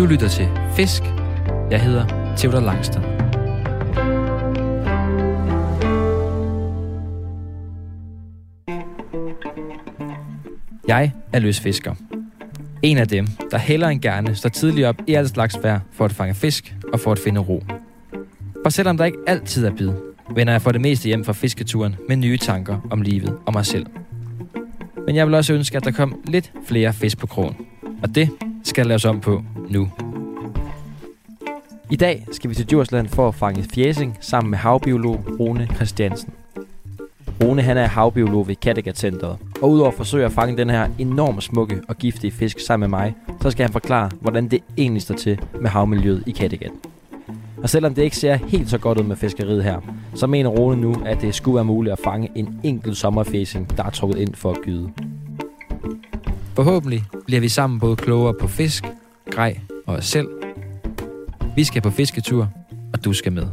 Du lytter til Fisk. Jeg hedder Theodor Langsted. Jeg er løsfisker. En af dem, der hellere end gerne står tidligt op i alt slags vejr for at fange fisk og for at finde ro. For selvom der ikke altid er bid, vender jeg for det meste hjem fra fisketuren med nye tanker om livet og mig selv. Men jeg vil også ønske, at der kom lidt flere fisk på krogen. Og det skal laves om på nu. I dag skal vi til Djursland for at fange fjæsing sammen med havbiolog Rune Christiansen. Rune han er havbiolog ved Kattegat Centeret, og udover at forsøge at fange den her enormt smukke og giftige fisk sammen med mig, så skal han forklare, hvordan det egentlig står til med havmiljøet i Kattegat. Og selvom det ikke ser helt så godt ud med fiskeriet her, så mener Rune nu, at det skulle være muligt at fange en enkelt sommerfæsing, der er trukket ind for at gyde. Forhåbentlig bliver vi sammen både klogere på fisk, grej og os selv. Vi skal på fisketur, og du skal med.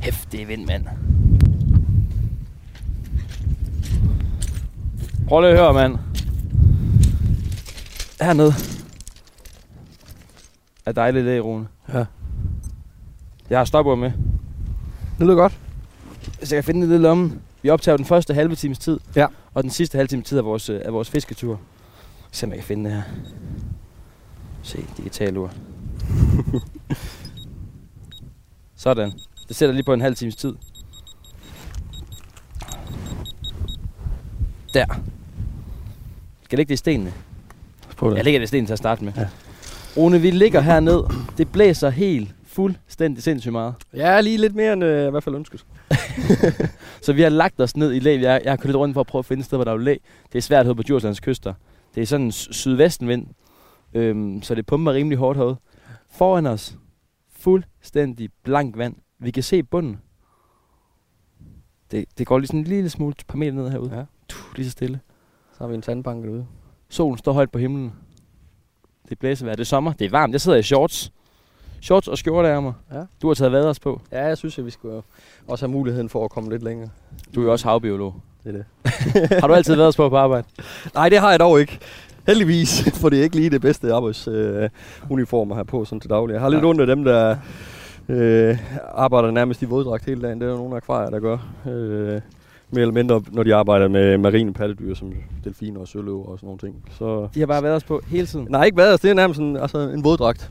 Hæftig vind, mand. Prøv lige at høre, mand. Hernede. Er dejligt det, Rune. Ja. Jeg har stopper med. Det lyder godt. Hvis jeg kan finde det lidt lommen. Vi optager den første halve times tid. Ja. Og den sidste halve time tid af vores, øh, af vores fisketur. Se om jeg kan finde det her. Se, digital ur. Sådan. Det sætter lige på en halv times tid. Der. Skal jeg lægge det i stenene? På det. Jeg lægger det i stenene til at starte med. Ja. Rune, vi ligger herned. Det blæser helt fuldstændig sindssygt meget. Ja, lige lidt mere end øh, i hvert fald ønsket. Så vi har lagt os ned i læ. Jeg, jeg har kørt lidt rundt for at prøve at finde et sted, hvor der er læ. Det er svært herude på Djurslands kyster. Det er sådan en sy- sydvestenvind, øhm, så det pumper rimelig hårdt herude. Foran os, fuldstændig blank vand. Vi kan se bunden. Det, det går lige sådan en lille smule par meter ned herude. Ja. Tuh, lige så stille. Så har vi en sandbank derude. Solen står højt på himlen. Det blæser vejr. Det er sommer. Det er varmt. Jeg sidder i shorts. Shorts og skjorte af mig. Ja. Du har taget vaders på. Ja, jeg synes, at vi skulle også have muligheden for at komme lidt længere. Du er jo også havbiolog. Det er det. har du altid vaders på på arbejde? Nej, det har jeg dog ikke. Heldigvis, for det er ikke lige det bedste arbejdsuniform øh, at have på sådan til daglig. Jeg har lidt Nej. ondt af dem, der øh, arbejder nærmest i våddragt hele dagen. Det er der nogle akvarier, der gør. Øh, mere eller mindre, når de arbejder med marine pattedyr, som delfiner og søløver og sådan nogle ting. Så, De har bare vaders på hele tiden. nej, ikke hvad, det er nærmest en, altså en våddragt.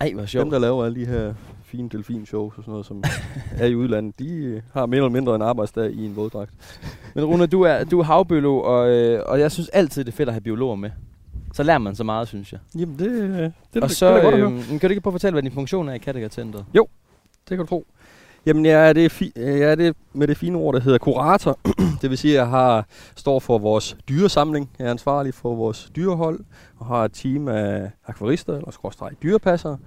Ej, hvor Dem, sjovt. der laver alle de her fine delfinshows og sådan noget, som er i udlandet, de øh, har mere eller mindre en arbejdsdag i en våddragt. Men Rune, du er, du er havbiolog, og, øh, og jeg synes altid, det er fedt at have biologer med. Så lærer man så meget, synes jeg. Jamen, det, øh, det, det, og det, så, det er godt at høre. øh, kan du ikke prøve at fortælle, hvad din funktion er i Kattegat Centeret? Det kan du tro. Jamen, jeg er det, fi- jeg er det med det fine ord, der hedder kurator. det vil sige, at jeg har, står for vores dyresamling. Jeg er ansvarlig for vores dyrehold, og har et team af akvarister, eller skråstreg dyrepassere,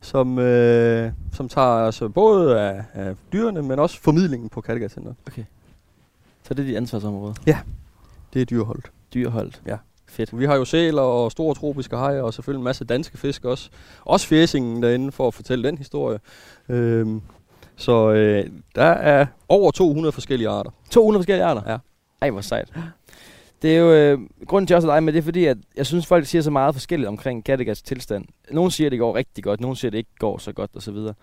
som, øh, som tager altså både af, af dyrene, men også formidlingen på Kattegat Center. Så det er dit ansvarsområde. Det er dyreholdet. Dyreholdt. Ja. Fedt. Vi har jo sæler og store tropiske hajer, og selvfølgelig en masse danske fisk også. Også fjæsingen derinde, for at fortælle den historie. Øhm, så øh, der er over 200 forskellige arter. 200 forskellige arter? Ja. Ej, hvor sejt. Det er jo, øh, grunden til også dig med, det er fordi, at jeg synes, folk siger så meget forskelligt omkring Kattegats tilstand. Nogle siger, at det går rigtig godt, nogle siger, at det ikke går så godt, og så videre.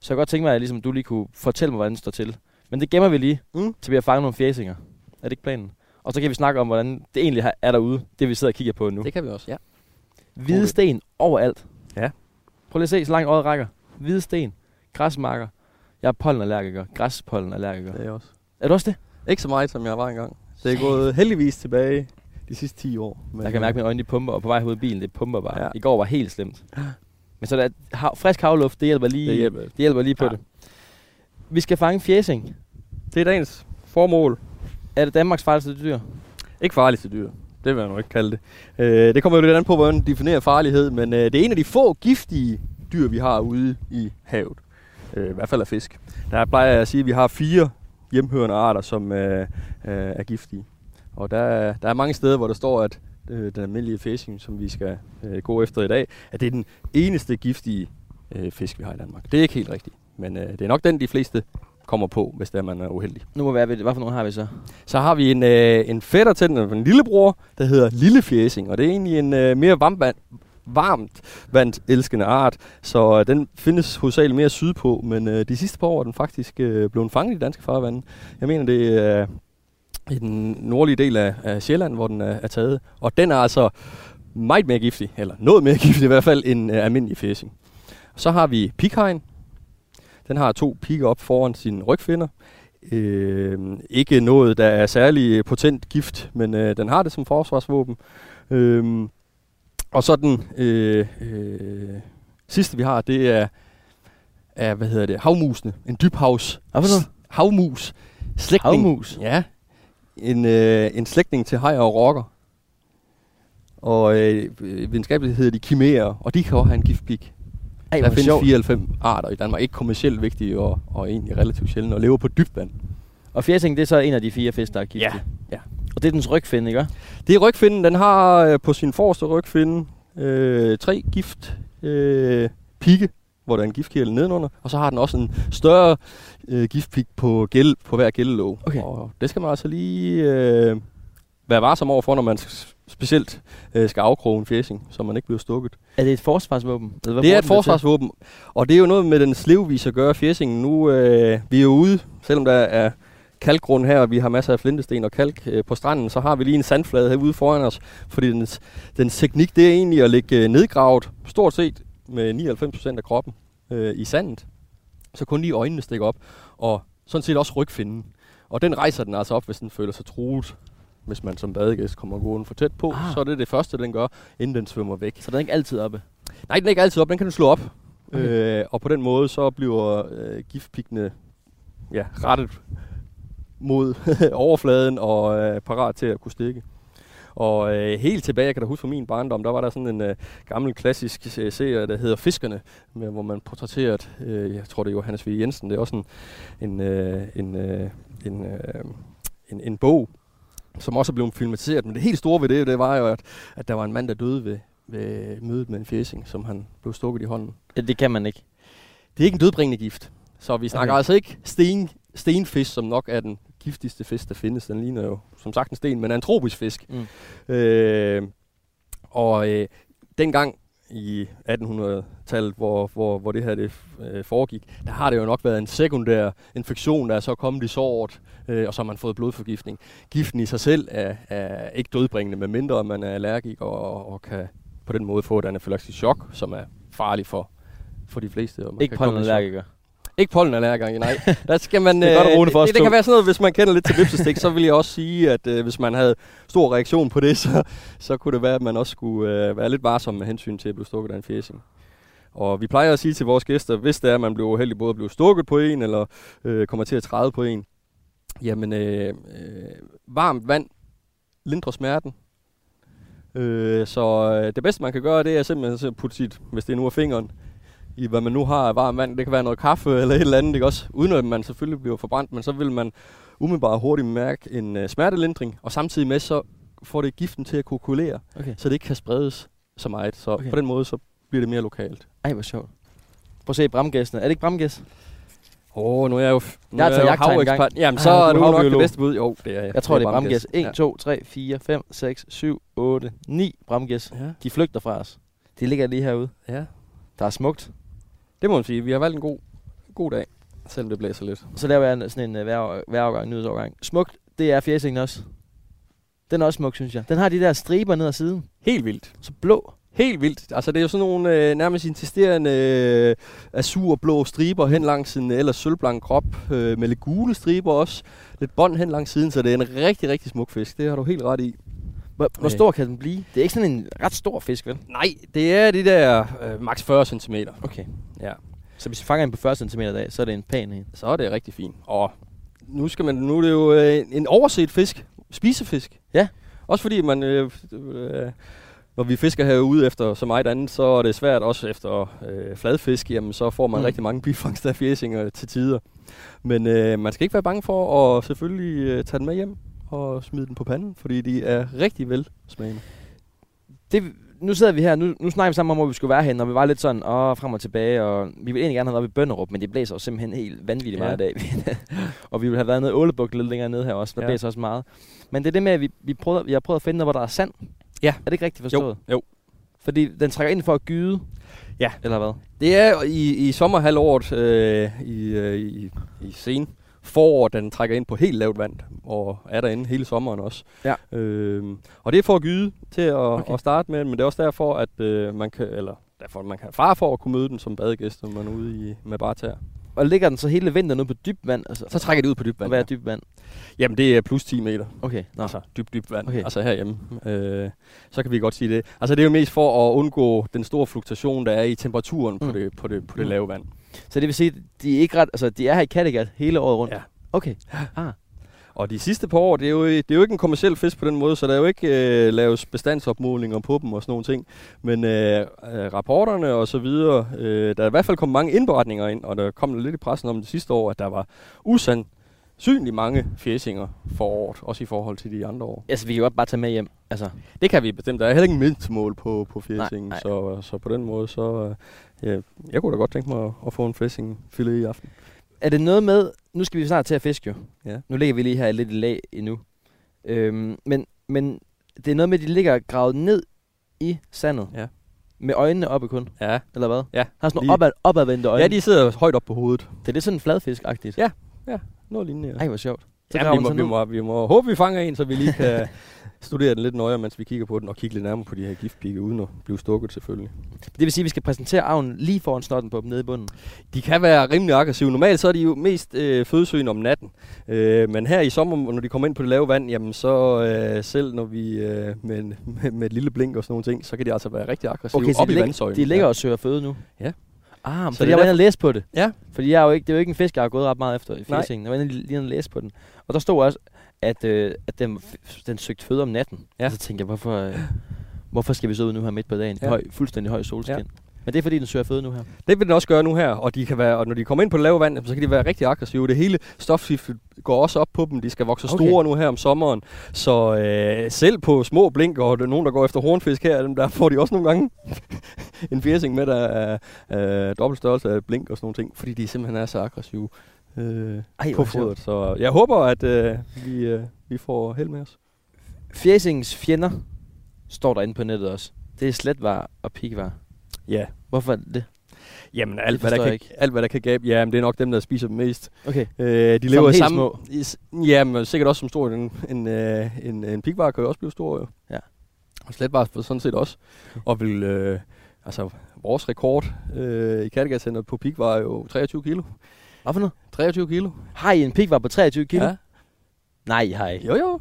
Så jeg godt tænke mig, at ligesom, du lige kunne fortælle mig, hvordan det står til. Men det gemmer vi lige, Mm. til vi har fanget nogle fjæsinger. Er det ikke planen? Og så kan vi snakke om, hvordan det egentlig er derude, det vi sidder og kigger på nu. Det kan vi også, ja. Hvide sten overalt. Ja. Prøv lige at se, så langt øjet rækker. Hvide sten, græsmarker. Jeg er pollenallergiker, græspollenallergiker. Det er jeg også. Er du også det? Ikke så meget, som jeg var engang. Det er gået heldigvis tilbage de sidste 10 år. Men, Jeg kan mærke, at mine øjne de pumper, og på vej ud i bilen, det pumper bare. Ja. I går var helt slemt. Men så der hav, frisk havluft, det hjælper lige, Det hjælper. det hjælper lige på Ja. det. Vi skal fange fjæsing. Det er dagens formål. Er det Danmarks farligste dyr? Ikke farligt til dyr. Det vil jeg nu ikke kalde det. Øh, det kommer jo lidt an på, hvordan man definerer farlighed, men øh, det er en af de få giftige dyr, vi har ude i havet. Øh, I hvert fald af fisk. Der plejer jeg at sige, at vi har fire hjemhørende arter, som øh, øh, er giftige. Og der, er- der er mange steder, hvor der står, at øh, den almindelige fisk, som vi skal øh, gå efter i dag, at det er den eneste giftige øh, fisk, vi har i Danmark. Det er ikke helt rigtigt, men øh, det er nok den, de fleste kommer på, hvis det er, man er uheldig. Nu må være hvad for nogen har vi så? Så har vi en, øh, en fætter til den, en lillebror, der hedder Lillefjæsing, og det er egentlig en øh, mere varmt, varmt vandt elskende art, så øh, den findes hovedsageligt mere sydpå, men øh, de sidste par år er den faktisk øh, blevet fanget i danske farvande. Jeg mener, det er øh, i den nordlige del af, af Sjælland, hvor den er, er taget, og den er altså meget mere giftig, eller noget mere giftig i hvert fald, end øh, almindelig fæsing. Så har vi pikhegn. Den har to pigge op foran sine rygfinder. Øh, ikke noget, der er særlig potent gift, men øh, den har det som forsvarsvåben. Øh, og så den øh, øh, sidste, vi har, det er, er hvad hedder det, havmusene. En dybhavs Hvad for noget? havmus. Slægtning. Havmus? Ja. En, øh, en slægtning til haj og rokker. Og øh, videnskabeligt hedder de chimerer, og de kan også have en giftpik. Ej, Der findes sjovt. 94 arter i Danmark. Ikke kommercielt vigtige og, og egentlig relativt sjældne, og lever på dybt vand. Og fjæsing, det er så en af de fire fisk, der er giftige. Ja, ja. Og det er dens rygfinde, ikke? Det er rygfinden. Den har øh, på sin forreste rygfinde øh, tre gift øh, pigge, hvor der er en giftkirtel nedenunder. Og så har den også en større øh, giftpik på, gæld, på hver gældelåg. Okay. Og det skal man altså lige øh, være varsom overfor, når man specielt øh, skal afkroge en fjesing, så man ikke bliver stukket. Er det et forsvarsvåben? Eller hvad Det er et forsvarsvåben, og det er jo noget med den slevvis at gøre fjesingen. Nu øh, vi er jo ude, selvom der er kalkgrund her, og vi har masser af flintesten og kalk øh, på stranden, så har vi lige en sandflade herude foran os, fordi dens, dens teknik, det er egentlig at ligge øh, nedgravet, stort set med 99% af kroppen øh, i sandet, så kun lige øjnene stikker op, og sådan set også rygfinden. Og den rejser den altså op, hvis den føler sig truet. Hvis man som badegæst kommer gående for tæt på, Ah. så er det det første, den gør, inden den svømmer væk. Så den er ikke altid oppe? Nej, den er ikke altid op. Den kan du slå op. Okay. Øh, og på den måde, så bliver øh, giftpikkene ja, rettet mod overfladen og øh, parat til at kunne stikke. Og øh, helt tilbage, jeg kan da huske fra min barndom, der var der sådan en øh, gammel klassisk øh, serie, der hedder Fiskerne, med, hvor man portrætterede, øh, jeg tror det er Johannes V. Jensen, det er også en, en, øh, en, øh, en, øh, en, en bog, som også er blevet filmatiseret. Men det helt store ved det, det var jo, at, at der var en mand, der døde ved, ved mødet med en fæsing, som han blev stukket i hånden. Ja, det kan man ikke. Det er ikke en dødbringende gift. Så vi snakker okay. altså ikke sten, stenfisk, som nok er den giftigste fisk, der findes. Den ligner jo som sagt en sten, men er en tropisk fisk. Mm. Øh, og øh, dengang i 1800-tallet, hvor, hvor, hvor det her det, øh, foregik, der har det jo nok været en sekundær infektion, der er så kommet i såret, øh, og så har man fået blodforgiftning. Giften i sig selv er, er ikke dødbringende, medmindre man er allergik og, og kan på den måde få et anafylaktisk chok, som er farlig for, for de fleste. Og man Ikke kan Ikke pollenallergiker, nej. Der skal man, Det er godt, øh, Rune, for det, det to. kan være sådan noget, hvis man kender lidt til vipsestik, så vil jeg også sige, at øh, hvis man havde stor reaktion på det, så, så kunne det være, at man også skulle øh, være lidt varsom med hensyn til at blive stukket af en fjesing. Og vi plejer at sige til vores gæster, hvis det er, at man bliver uheldig både at blive stukket på en, eller øh, kommer til at træde på en, jamen øh, øh, varmt vand lindrer smerten. Øh, så øh, det bedste, man kan gøre, det er simpelthen at putte sit, hvis det er nu er fingeren, i hvad man nu har af varmt vand. Det kan være noget kaffe eller et eller andet, ikke også? Uden at man selvfølgelig bliver forbrændt, men så vil man umiddelbart hurtigt mærke en øh, smertelindring, og samtidig med så får det giften til at koagulere, Okay. så det ikke kan spredes så meget. Så Okay. på den måde, så bliver det mere lokalt. Ej, hvor sjovt. Prøv at se bramgæstene. Er det ikke bramgæs? Åh, oh, nu er jeg jo, nu Jeg har er taget jo havekspert. Jamen, Ah, så du er du nok det bedste bud. Jo, det er jeg. Jeg tror, det er bramgæs. bramgæs. 1, 2, 3, 4, 5, 6, 7, 8, 9 bramgæs. Ja. De flygter fra os. De ligger lige herude. ja. Der er smukt. Det må man sige. Vi har valgt en god, god dag, selvom det blæser lidt. Så laver jeg en- sådan en uh, vejr, vejrafgang, nyhedsovergang. Smukt, det er fjesingen også. Den er også smuk, synes jeg. Den har de der striber ned ad siden. Helt vildt. Så blå. Helt vildt. Altså, det er jo sådan nogle øh, nærmest insisterende øh, azurblå striber hen langs sin ellers sølvblank krop, øh, med lidt gule striber også. Lidt bånd hen langs siden, så det er en rigtig, rigtig smuk fisk. Det har du helt ret i. Hvor, hvor stor kan den blive? Det er ikke sådan en ret stor fisk, vel? Nej, det er de der øh, maks 40 cm. Okay. Ja, Så hvis vi fanger en på 40 cm i dag, så er det en pæn en. så er det rigtig fint. Og nu, skal man, nu er det jo øh, en overset fisk. Spisefisk. Ja. Også fordi man... Øh, øh, når vi fisker herude efter så meget andet, så er det svært også efter øh, fladfisk, jamen så får man mm. rigtig mange bifangster af fjæsinger til tider. Men øh, man skal ikke være bange for at selvfølgelig øh, tage den med hjem og smide den på panden, fordi de er rigtig vel smagende. Det, nu sidder vi her, nu, nu snakker vi sammen om, hvor vi skulle være henne, og vi var lidt sådan, åh, frem og tilbage, og vi ville egentlig gerne have været oppe i Bønderup, men det blæser jo simpelthen helt vanvittigt Ja. meget i dag. og vi ville have været nede i Ålebuk lidt længere nede her også, der Ja. blæser også meget. Men det er det med, at vi, vi, prøvede, vi har prøvet at finde noget, hvor der er sand. Ja. Er det ikke rigtigt forstået? Jo, jo. Fordi den trækker ind for at gyde. Ja. Eller hvad? Det er i, i sommerhalvåret øh, i, øh, i, i sen forår, den trækker ind på helt lavt vand, og er derinde hele sommeren også. Ja. Øhm, og det er for at gyde til at, okay. At starte med, men det er også derfor, at øh, man kan, eller derfor, man kan far for at kunne møde den som badegæst, når man er ude i, med bare tæer. Og ligger den så hele vinteren ude på dybt vand? Altså, Så trækker det ud på dybt vand. Hvad er dybt vand? Jamen, det er plus 10 meter. Okay, nå. Altså dybt, dybt vand. Okay. Altså herhjemme. Øh, så kan vi godt sige det. Altså det er jo mest for at undgå den store fluktuation, der er i temperaturen på, Mm. det, på, det, på det Mm. lave vand. Så det vil sige, de er ikke ret, altså de er her i Kattegat hele året rundt? Ja. Okay. Ah. Og de sidste par år, det er, jo, det er jo ikke en kommersiel fisk på den måde, så der er jo ikke øh, laves bestandsopmålinger på dem og sådan nogle ting. Men øh, øh, rapporterne og så videre, øh, der er i hvert fald kommet mange indberetninger ind, og der kom lidt i pressen om det sidste år, at der var usandsynligt mange fjæsinger for året, også i forhold til de andre år. Altså, vi kan godt bare tage med hjem. Altså, Det kan vi bestemt. Der er heller ikke mindstemål på, på fjæsingen, Nej, så, så på den måde, så øh, ja, jeg kunne da godt tænke mig at, at få en flæsingfilet i aften. er det noget med, nu skal vi snart til at fiske jo. Ja. Nu ligger vi lige her lidt i lag endnu. Øhm, men, men det er noget med, at de ligger gravet ned i sandet. Ja. Med øjnene oppe kun, Ja, eller hvad? Ja, Har sådan nogle opad, opadvendte øjne. ja de sidder højt op på hovedet. Det er lidt sådan fladfisk-agtigt. Ja. Noget lignende. Ja. Ej, hvor sjovt. Så Ja, vi, man må, vi, må, vi må håbe, vi fanger en, så vi lige kan studere den lidt nøjere, mens vi kigger på den, og kigge lidt nærmere på de her giftpigge, uden at blive stukket selvfølgelig. Det vil sige, at vi skal præsentere avnen lige foran snotten på dem nede i bunden. De kan være rimelig aggressive. Normalt så er de jo mest øh, fødesøgende om natten. Øh, men her i sommer, når de kommer ind på det lave vand, jamen så øh, selv når vi øh, med, en- med, med et lille blink og sådan nogle ting, så kan de altså være rigtig aggressive Okay, op de, i vandsøjlen. de ligger ja. og søger føde nu? Ja. Ah, Så fordi jeg var inde og læse på det. Ja. Fordi jeg er jo ikke, det er jo ikke en fisk, jeg har gået ret meget efter i Nej. fisingen. Jeg var inde lige og læse på den. Og der stod også, at, øh, at den, den søgte føde om natten. Ja. Og så tænkte jeg, hvorfor, øh, hvorfor skal vi så ud nu her midt på dagen? Ja. Høj, fuldstændig høj solskin. Ja. Men det er fordi, den søger føde nu her. Det vil den også gøre nu her, og, de kan være, og når de kommer ind på det lave vand, så kan de være rigtig aggressive. Det hele stofskiftet går også op på dem. De skal vokse Okay. store nu her om sommeren. Så øh, selv på små blink, og der er nogen, der går efter hornfisk her, dem der får de også nogle gange en fjersing med, der er øh, dobbelt størrelse af blink og sådan nogle ting, fordi de simpelthen er så aggressive øh, Ej, på fodret. Så jeg håber, at øh, vi, øh, vi får held med os. Fjæsingens fjender står der inde på nettet også. Det er sletvar og pikvar. Ja. Hvorfor er det det? Jamen, alt, hvad forstår der, kan, ikke. alt hvad der kan gabe, ja, men det er nok dem, der spiser dem mest. Okay. Øh, de Som lever i helt samme... små? I, s- ja, men sikkert også som stor. En, en, øh, en, en pigvar kan jo også blive stor, jo. Ja. Og sletbar for sådan set også. Og vil... Øh, altså, vores rekord øh, i Kattegat på pigvar er jo 23 kilo. Hvad for noget? 23 kilo. Har I en pikvar på 23 kilo? Ja. Nej, ikke. Jo, jo.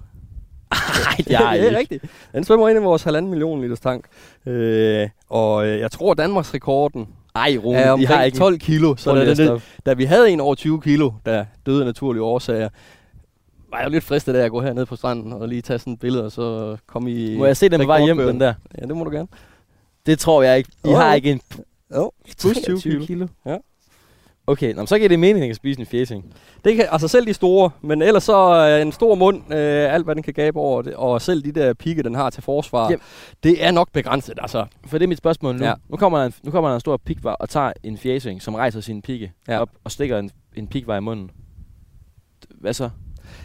Nej, det er ikke. rigtigt. Den svømmer ind i vores halvanden million liters tank. Øh, og øh, jeg tror, Danmarks rekorden Ej, Rune, er I har ikke 12 kilo. Så da, da, da vi havde en over 20 kilo, der døde af naturlige årsager, var jeg jo lidt fristet af at gå herned på stranden og lige tage sådan et billede, og så komme i... Må jeg se den på vej hjem, den der? Ja, det må du gerne. Det tror jeg ikke. I Jo, har ikke en Jo, plus 20 kilo. kilo. Ja. Okay, nå, så giver det mening, at kan spise en fjæsing. Det kan, altså selv de store, men ellers så øh, en stor mund, øh, alt hvad den kan gabe over det, og selv de der pigge, den har til forsvar, Jamen. det er nok begrænset, altså. For det er mit spørgsmål nu. Ja. Nu, kommer der en, nu kommer der en stor pikvar og tager en fjæsing, som rejser sin pigge Ja. op og stikker en, en pikvar i munden. Hvad så?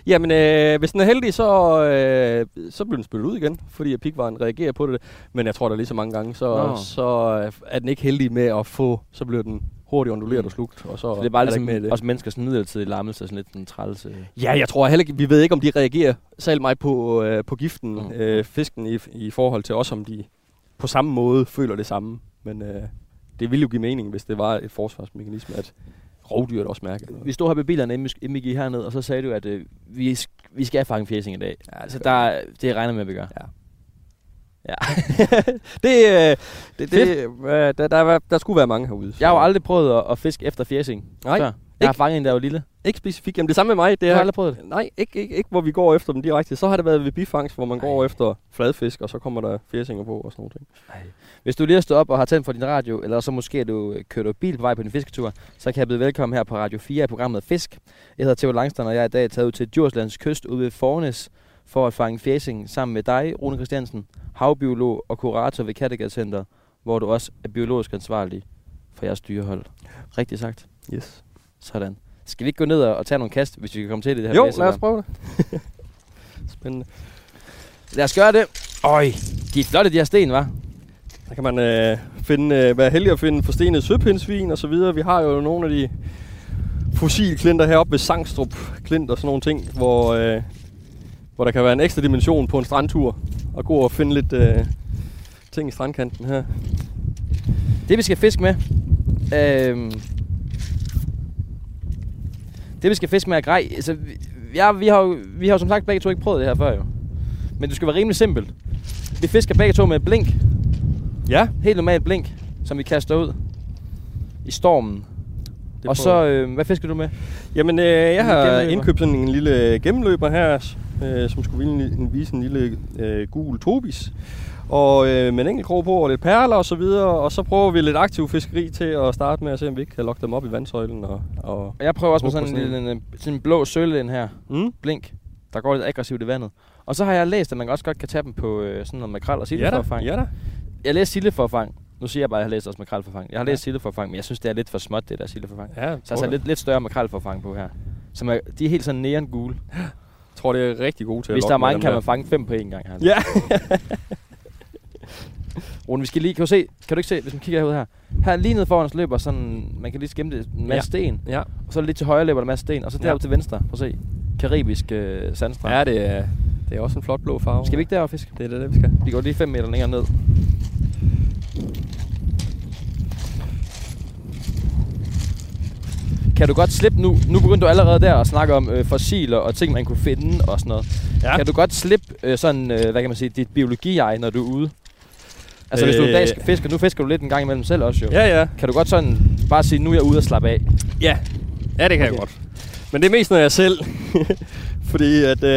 Jamen, øh, hvis den er heldig, så, øh, så bliver den spyttet ud igen, fordi pigvaren reagerer på det. Men jeg tror, der er lige så mange gange, så, Nå. så øh, er den ikke heldig med at få, så bliver den hurtigt onduleret Mm. og slugt. Og så, Så det er bare der ligesom i det. også menneskers midlertidige lammelse, sådan lidt en træls. Ja, jeg tror heller ikke, vi ved ikke, om de reagerer særlig meget på, øh, på giften, Mm. mm. øh, fisken, i, i forhold til os, om de på samme måde føler det samme. Men øh, det ville jo give mening, hvis det var et forsvarsmekanisme, at rovdyret også mærker det. Vi stod her ved bilerne, inden vi- gik herned, og så sagde du, at øh, vi, vi skal fange fjæsing i dag. Ja, Altså, der, er- det regner med, at vi gør. Ja. Ja. det, øh, det, det, øh, der, der, der skulle være mange herude. Jeg har jo aldrig prøvet at, at fiske efter fjæsing Nej, før. Jeg har fanget en, der var lille. Ikke specifikt. Jamen det samme med mig. Det Jeg har er, aldrig prøvet det. nej, ikke, ikke, ikke hvor vi går efter dem direkte. Så har det været ved bifangst, hvor man Ej. går efter fladfisk, og så kommer der fjæsinger på og sådan noget. Hvis du lige har stået op og har tændt for din radio, eller så måske du øh, kørt over bil på vej på din fisketur, så kan jeg byde velkommen her på Radio 4 i programmet Fisk. Jeg hedder Theo Langstrand, og jeg er i dag taget ud til Djurslands kyst ude ved Fornes for at fange fjæsing sammen med dig, Rune Christiansen, havbiolog og kurator ved Kattegat Center, hvor du også er biologisk ansvarlig for jeres dyrehold. Rigtig sagt. Yes. Sådan. Skal vi ikke gå ned og tage nogle kast, hvis vi kan komme til det, det her Jo, blæser lad os prøve det. Spændende. Lad os gøre det. Øj, de er flotte, de her sten, var. Der kan man øh, finde, øh, være heldig at finde forstenet søpindsvin og så videre. Vi har jo nogle af de fossilklinter heroppe ved Sangstrup Klint og sådan nogle ting, hvor, øh, hvor der kan være en ekstra dimension på en strandtur. Og gå og finde lidt øh, ting i strandkanten her. Det vi skal fiske med, øhm, det vi skal fiske med er grej. Altså, ja, vi, har jo, vi har jo som sagt begge to ikke prøvet det her før jo. Men det skal være rimelig simpelt. Vi fisker begge to med et blink. Ja, Helt normalt blink, som vi kaster ud i stormen. det og så, øh, hvad fisker du med? Jamen, øh, jeg har indkøbt sådan en lille gennemløber her, øh, som skulle vise en, vise en lille øh, gul tobis. Og øh, med en enkelt krog på og lidt perler og så videre. Og så prøver vi lidt aktiv fiskeri til at starte med at se, om vi ikke kan lokke dem op i vandsøjlen. Og, og jeg prøver også med for sådan en, sådan lille, en, sådan en blå sølle her. mm, Blink. Der går lidt aggressivt i vandet. Og så har jeg læst, at man også godt kan tage dem på øh, sådan noget makrel og ja da, sildeforfang. ja da. Jeg læste sildeforfang. Nu siger jeg bare, at jeg har læst også makrelforfang. Jeg har Ja. læst sildeforfang, men jeg synes, det er lidt for småt, det der sildeforfang. Ja, Så jeg har lidt, lidt større makrelforfang på her. Som er, de er helt sådan neon gule. Jeg tror, det er rigtig gode til Hvis at der er mange, kan man fange fem på én gang her. Ja, Rune, vi skal lige, kan du se, kan du ikke se, hvis man kigger herud her. Her lige nede foran os løber sådan, man kan lige skimte en masse Ja. sten. ja. Og så lige til højre løber der en masse sten. Og så Ja. deroppe til venstre, prøv at se. Karibisk øh, sandstrand. ja det, er, det er også en flot blå farve. Skal vi ikke derover fiske? Det er det, det vi skal. Vi går lige 5 meter længere ned. Kan du godt slippe nu? Nu begyndte du allerede der at snakke om øh, fossiler og ting, man kunne finde og sådan noget. Ja. Kan du godt slippe øh, sådan, øh, hvad kan man sige, dit biologi når du er ude? Altså hvis du en Øh. dag skal fiske, nu fisker du lidt en gang imellem selv også jo. Ja, ja. Kan du godt sådan bare sige, nu er jeg ude og slappe af? Ja, ja det kan jeg Okay. godt. Men det er mest, når jeg selv. Fordi at, øh,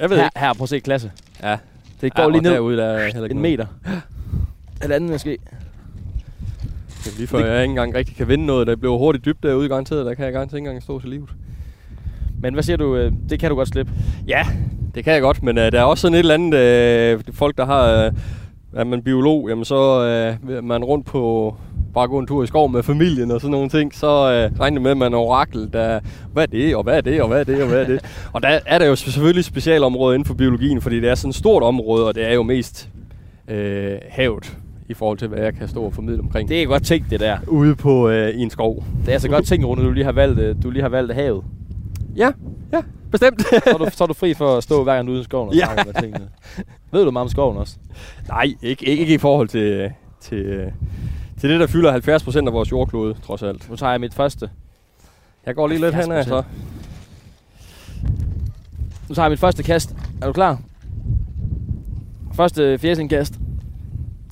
jeg ved Her, ikke. her, prøv at se klasse. Ja, Det går ja, lige ned Derude, der er en noget. meter. Halvanden måske. Det er lige før jeg ikke engang rigtig kan vinde noget. Der bliver hurtigt dybt derude garanteret. Der kan jeg garanteret ikke engang stå til livet. Men hvad siger du, øh, det kan du godt slippe? Ja, det kan jeg godt. Men øh, der er også sådan et eller andet... Øh, folk, der har... Øh, er man biolog, jamen så øh, vil man rundt på bare gå en tur i skoven med familien og sådan nogle ting, så øh, regner det med, at man er orakel, der, hvad er det, og hvad er det, og hvad er det, og hvad er det. og der er der jo selvfølgelig specialområder inden for biologien, fordi det er sådan et stort område, og det er jo mest øh, havet i forhold til, hvad jeg kan stå og formidle omkring. Det er godt tænkt, det der. ude på øh, i en skov. Det er altså godt tænkt, Rune, du lige har valgt, øh, du lige har valgt havet. Ja, ja, bestemt. Så er, du, så er du fri for at stå hver gang ude i skoven og Ja. snakke med tingene. Ved du meget om skoven også? Nej, ikke, ikke, ikke i forhold til, til, øh, til det, der fylder 70% af vores jordklode, trods alt. Nu tager jeg mit første. Jeg går lige lidt hen af, så. 70%. Nu tager jeg mit første kast. Er du klar? Første fjæsingkast.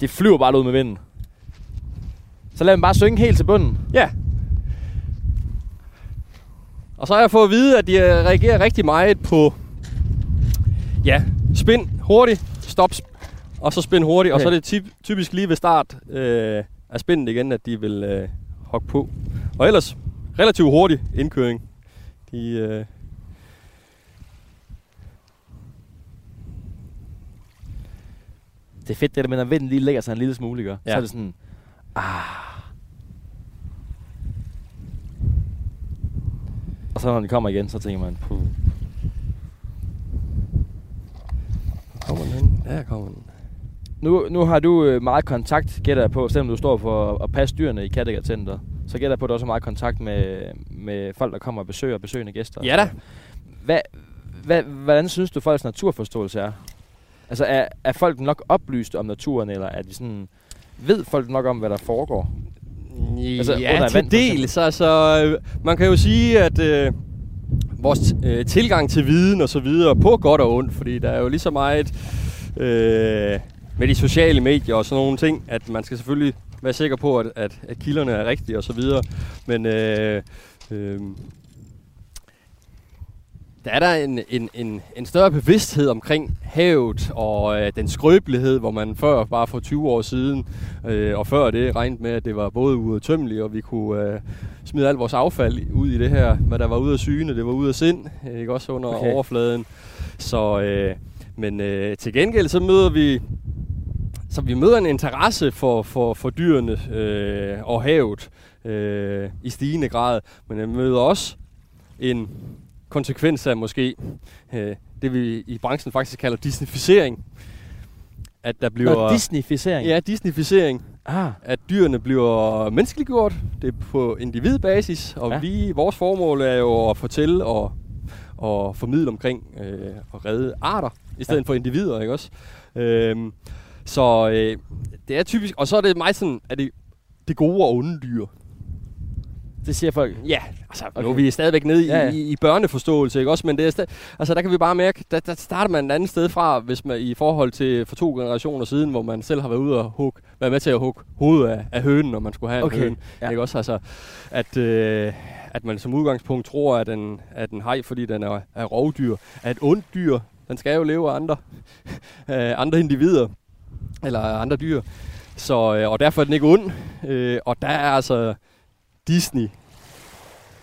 Det flyver bare ud med vinden. Så lad dem bare synge helt til bunden. Ja. Og så har jeg fået at vide, at de øh, reagerer rigtig meget på, ja, spind hurtigt, stop, og så spind hurtigt. Okay. Og så er det typ, typisk lige ved start øh, af spindet igen, at de vil øh, hoppe på. Og ellers relativt hurtig indkøring. De, øh, Det er fedt det der med, når vinden lige lægger sig en lille smule, ikke? Ja. Så er det sådan, ah. Og så når den kommer igen, så tænker man, puh. kommer den hen? Der kommer den. Nu, nu har du øh, meget kontakt, gætter jeg på, selvom du står for at, at passe dyrene i Kattegat Center. Så gætter jeg på, at du også har meget kontakt med, med folk, der kommer og besøger besøgende gæster. Ja da. Hvad, hvad, hvordan synes du, folks naturforståelse er? Altså, er, er folk nok oplyst om naturen, eller er de sådan... Ved folk nok om, hvad der foregår? Altså, under ja, vand, til eksempel. dels. Altså, øh, man kan jo sige, at øh, vores øh, tilgang til viden og så videre, på godt og ondt, fordi der er jo lige så meget øh, med de sociale medier og sådan nogle ting, at man skal selvfølgelig være sikker på, at, at, at kilderne er rigtige og så videre. Men øh, øh, der er der en, en, en, en større bevidsthed omkring havet og øh, den skrøbelighed, hvor man før, bare for 20 år siden, øh, og før det regnede med, at det var både uudtømmeligt, og vi kunne øh, smide alt vores affald ud i det her, hvad der var ude af syne, det var ude af sind, ikke også under okay. overfladen. Så, øh, Men øh, til gengæld så møder vi så vi møder en interesse for, for, for dyrene øh, og havet øh, i stigende grad, men vi møder også en konsekvens af måske øh, det, vi i branchen faktisk kalder disnificering. At der bliver... Nå, disnificering? Ja, disnificering. Ah. At dyrene bliver menneskeliggjort. Det er på individbasis, og ja. vi, vores formål er jo at fortælle og, og formidle omkring øh, at redde arter, i stedet ja. for individer, ikke også? Øhm, så øh, det er typisk, og så er det meget sådan, at det, det gode og onde dyr. Det siger folk? Ja, altså okay. nu er vi stadigvæk nede ja, ja. I, i børneforståelse, ikke også? Men det er altså, der kan vi bare mærke, der, der starter man et andet sted fra, hvis man i forhold til for to generationer siden, hvor man selv har været ude og hug, været med til at hugge hovedet af, af hønen, når man skulle have okay. en høne. Ja. Ikke også? Altså, at, øh, at man som udgangspunkt tror, at en, at en hej, fordi den er, er rovdyr, er et ondt dyr. Den skal jo leve af andre, andre individer eller andre dyr. Så, øh, og derfor er den ikke ond. Øh, og der er altså Disney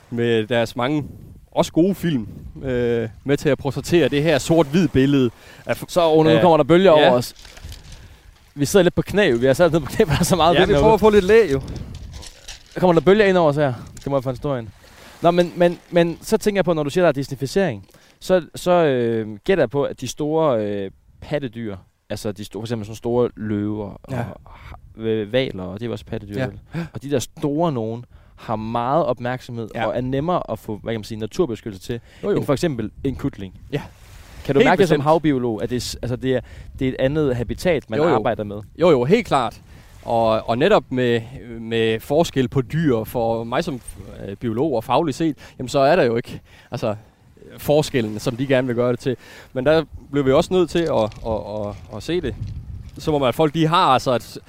med deres mange også gode film øh, med til at portrættere det her sort-hvid billede. Af, så oh, nu kommer der bølger ja. over os. Vi sidder lidt på knæ. Vi har sat ned på knæ, for der er så meget Ja, vi prøver at få lidt læg jo. Der kommer der bølger ind over os her. Det må jeg få en stor ind. Nå, men, men, men så tænker jeg på, når du siger, der er disnificering, så, så øh, gætter jeg på, at de store øh, pattedyr, altså de store, for eksempel sådan store løver ja. og valer, og det er også pattedyr. Ja. Og de der store nogen har meget opmærksomhed ja. og er nemmere at få, hvad kan man sige, naturbeskyttelse til, jo, jo. end for eksempel en kutling. Ja. Kan du helt mærke det som havbiolog, at det, altså det, er, det er et andet habitat, man jo, jo. arbejder med? Jo, jo, helt klart. Og, og netop med, med forskel på dyr, for mig som øh, biolog og fagligt set, jamen så er der jo ikke altså, forskellen, som de gerne vil gøre det til. Men der blev vi også nødt til at, at, at, at se det. Så må man, at folk de har altså et,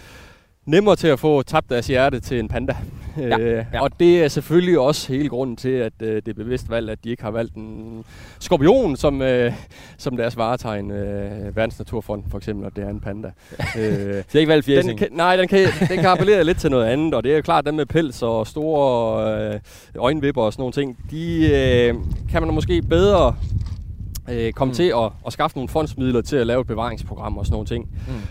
nemmere til at få tabt deres hjerte til en panda. Ja, øh, ja. Og det er selvfølgelig også hele grunden til, at øh, det er bevidst valgt, at de ikke har valgt en skorpion som, øh, som deres varetegn. Øh, Verdensnaturfond for eksempel, og det er en panda. øh, det er ikke valgt fjæsing? Den nej, den kan, den kan appellere lidt til noget andet, og det er jo klart, dem med pels og store øh, øjenvipper og sådan nogle ting, de øh, kan man måske bedre øh, komme mm. til at, at skaffe nogle fondsmidler til at lave et bevaringsprogram og sådan nogle ting.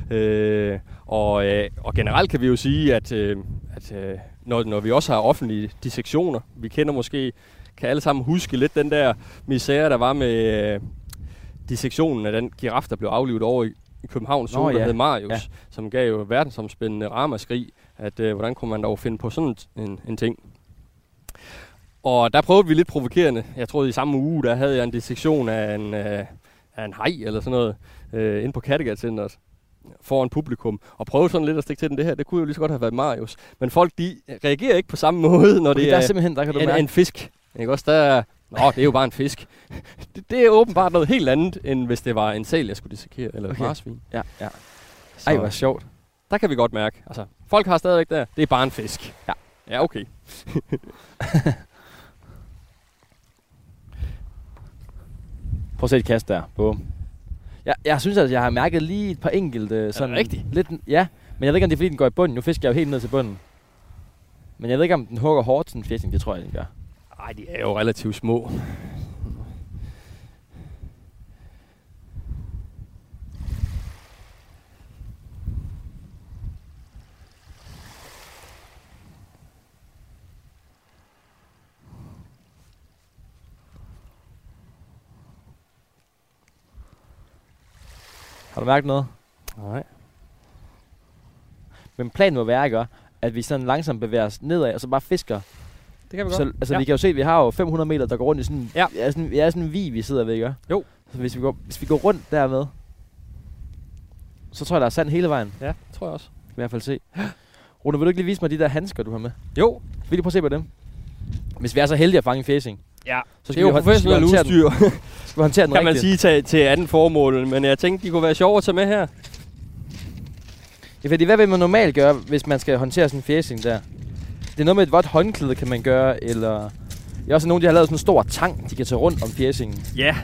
Mm. Øh, og, øh, og generelt kan vi jo sige, at, øh, at øh, når, når vi også har offentlige dissektioner, vi kender måske, kan alle sammen huske lidt den der misære, der var med øh, dissektionen af den giraf, der blev aflivet over i, i København, Nå, ja. der hed Marius, ja. som gav jo verdensomspændende ramaskrig, at øh, hvordan kunne man dog finde på sådan en, en ting. Og der prøvede vi lidt provokerende. Jeg tror, i samme uge, der havde jeg en dissektion af en, øh, af en hej eller sådan noget, øh, inde på Kattegat Centeret foran publikum, og prøve sådan lidt at stikke til den. Det her, det kunne jo lige så godt have været Marius. Men folk, de reagerer ikke på samme måde, når okay, det der er, simpelthen, der kan du en, en fisk. Ikke også? Der, Nå, det er jo bare en fisk. det, det, er åbenbart noget helt andet, end hvis det var en sal, jeg skulle dissekere, eller okay. marsvin. Ja, ja. Så, Ej, hvor sjovt. Der kan vi godt mærke. Altså, folk har stadigvæk der, det er bare en fisk. Ja, ja okay. Prøv at se et kast der. Bum. Jeg, jeg synes, at jeg har mærket lige et par enkelte... Sådan er rigtigt? Lidt, ja, men jeg ved ikke, om det er, fordi den går i bunden. Nu fisker jeg jo helt ned til bunden. Men jeg ved ikke, om den hugger hårdt sådan en fiskning. Det tror jeg, den gør. Nej, de er jo relativt små. Har du mærket noget? Nej. Men planen må være, ikke, at vi sådan langsomt bevæger os nedad, og så bare fisker. Det kan vi så, godt. Altså, ja. vi kan jo se, at vi har jo 500 meter, der går rundt i sådan... Ja. Ja, sådan, ja, sådan en vi, vi sidder ved, ikke? Jo. Så hvis vi går, hvis vi går rundt dermed, så tror jeg, der er sand hele vejen. Ja, det tror jeg også. Kan vi i hvert fald se. Rune, vil du ikke lige vise mig de der handsker, du har med? Jo. Vil du prøve at se på dem? Hvis vi er så heldige at fange en fæsing, Ja, så skal det er jo professionelt udstyr. skal vi håndtere den Kan rigtigt. man sige til, til anden formål, men jeg tænkte, de kunne være sjove at tage med her. Ja, fordi hvad vil man normalt gøre, hvis man skal håndtere sådan en fæsing der? Det er noget med et vådt håndklæde, kan man gøre, eller... Jeg er også nogen, der har lavet sådan en stor tang, de kan tage rundt om fæsingen. Ja,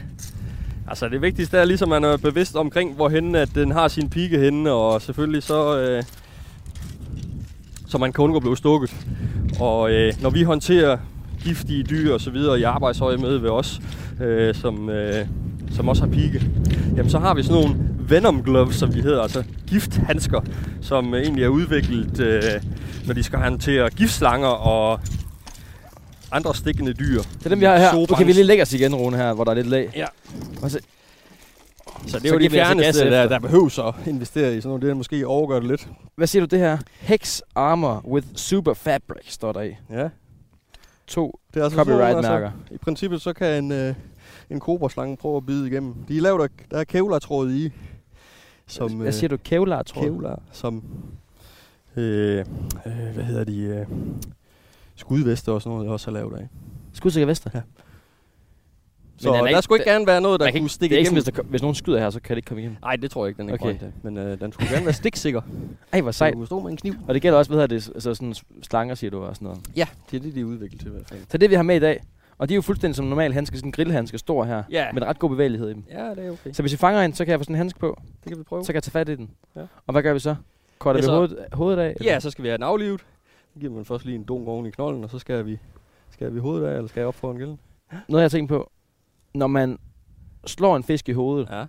altså det vigtigste er ligesom, at man er bevidst omkring, hvorhen at den har sin pike henne, og selvfølgelig så... Øh, så man kan undgå at blive stukket. Og øh, når vi håndterer giftige dyr og så videre i arbejdsøje med ved os, øh, som, øh, som også har pigge, jamen så har vi sådan nogle Venom gloves, som de hedder, altså gifthandsker, som øh, egentlig er udviklet, øh, når de skal håndtere giftslanger og andre stikkende dyr. Det er dem, vi har her. Nu kan vi lige lægge os igen, Rune, her, hvor der er lidt lag. Ja. Og så, Så det Så er jo giver de altså fjerneste, der, der behøves at investere i sådan noget. Det er måske overgør det lidt. hvad siger du det her? Hex Armor with Super Fabric, står der i. Ja. To Det er altså copyright-mærker. I princippet så kan en, øh, en kobraslange prøve at bide igennem. De er lavet af, der er kevlartråd i. Som, Hvad siger du? Kevlar, tror jeg? Kevlar, som, øh, øh, hvad hedder de, øh, skudveste og sådan noget, også er lavet af. Skudsikker vester. Ja. Så den er der ikke- skulle ikke gerne være noget, der kunne ikke- stikke ikke igennem. sådan, hvis, der, hvis nogen skyder her, så kan det ikke komme igennem. Nej, det tror jeg ikke, den er Okay. okay. grøn, Men øh, den skulle gerne være stiksikker. Ej, hvor sejt. du stå med en kniv. Og det gælder også, hvad det, altså sådan slanger, siger du, og sådan noget. Ja, det er det, de er udviklet til i hvert fald. Så det, vi har med i dag, og de er jo fuldstændig som normal handske, sådan en grillhandske, stor her, Ja. med ret god bevægelighed i dem. Ja, det er okay. Så hvis vi fanger en, så kan jeg få sådan en handske på, Det kan vi prøve. så kan jeg tage fat i den. Ja. Og hvad gør vi så? Korter Ja, vi så- hovedet, hovedet af? eller? Ja, så skal vi have den aflivet. Så giver man først lige en dunk oven i knolden, og så skal vi, skal vi hovedet af, eller skal jeg op for en gælde? Noget jeg har tænkt på, når man slår en fisk i hovedet, Ja.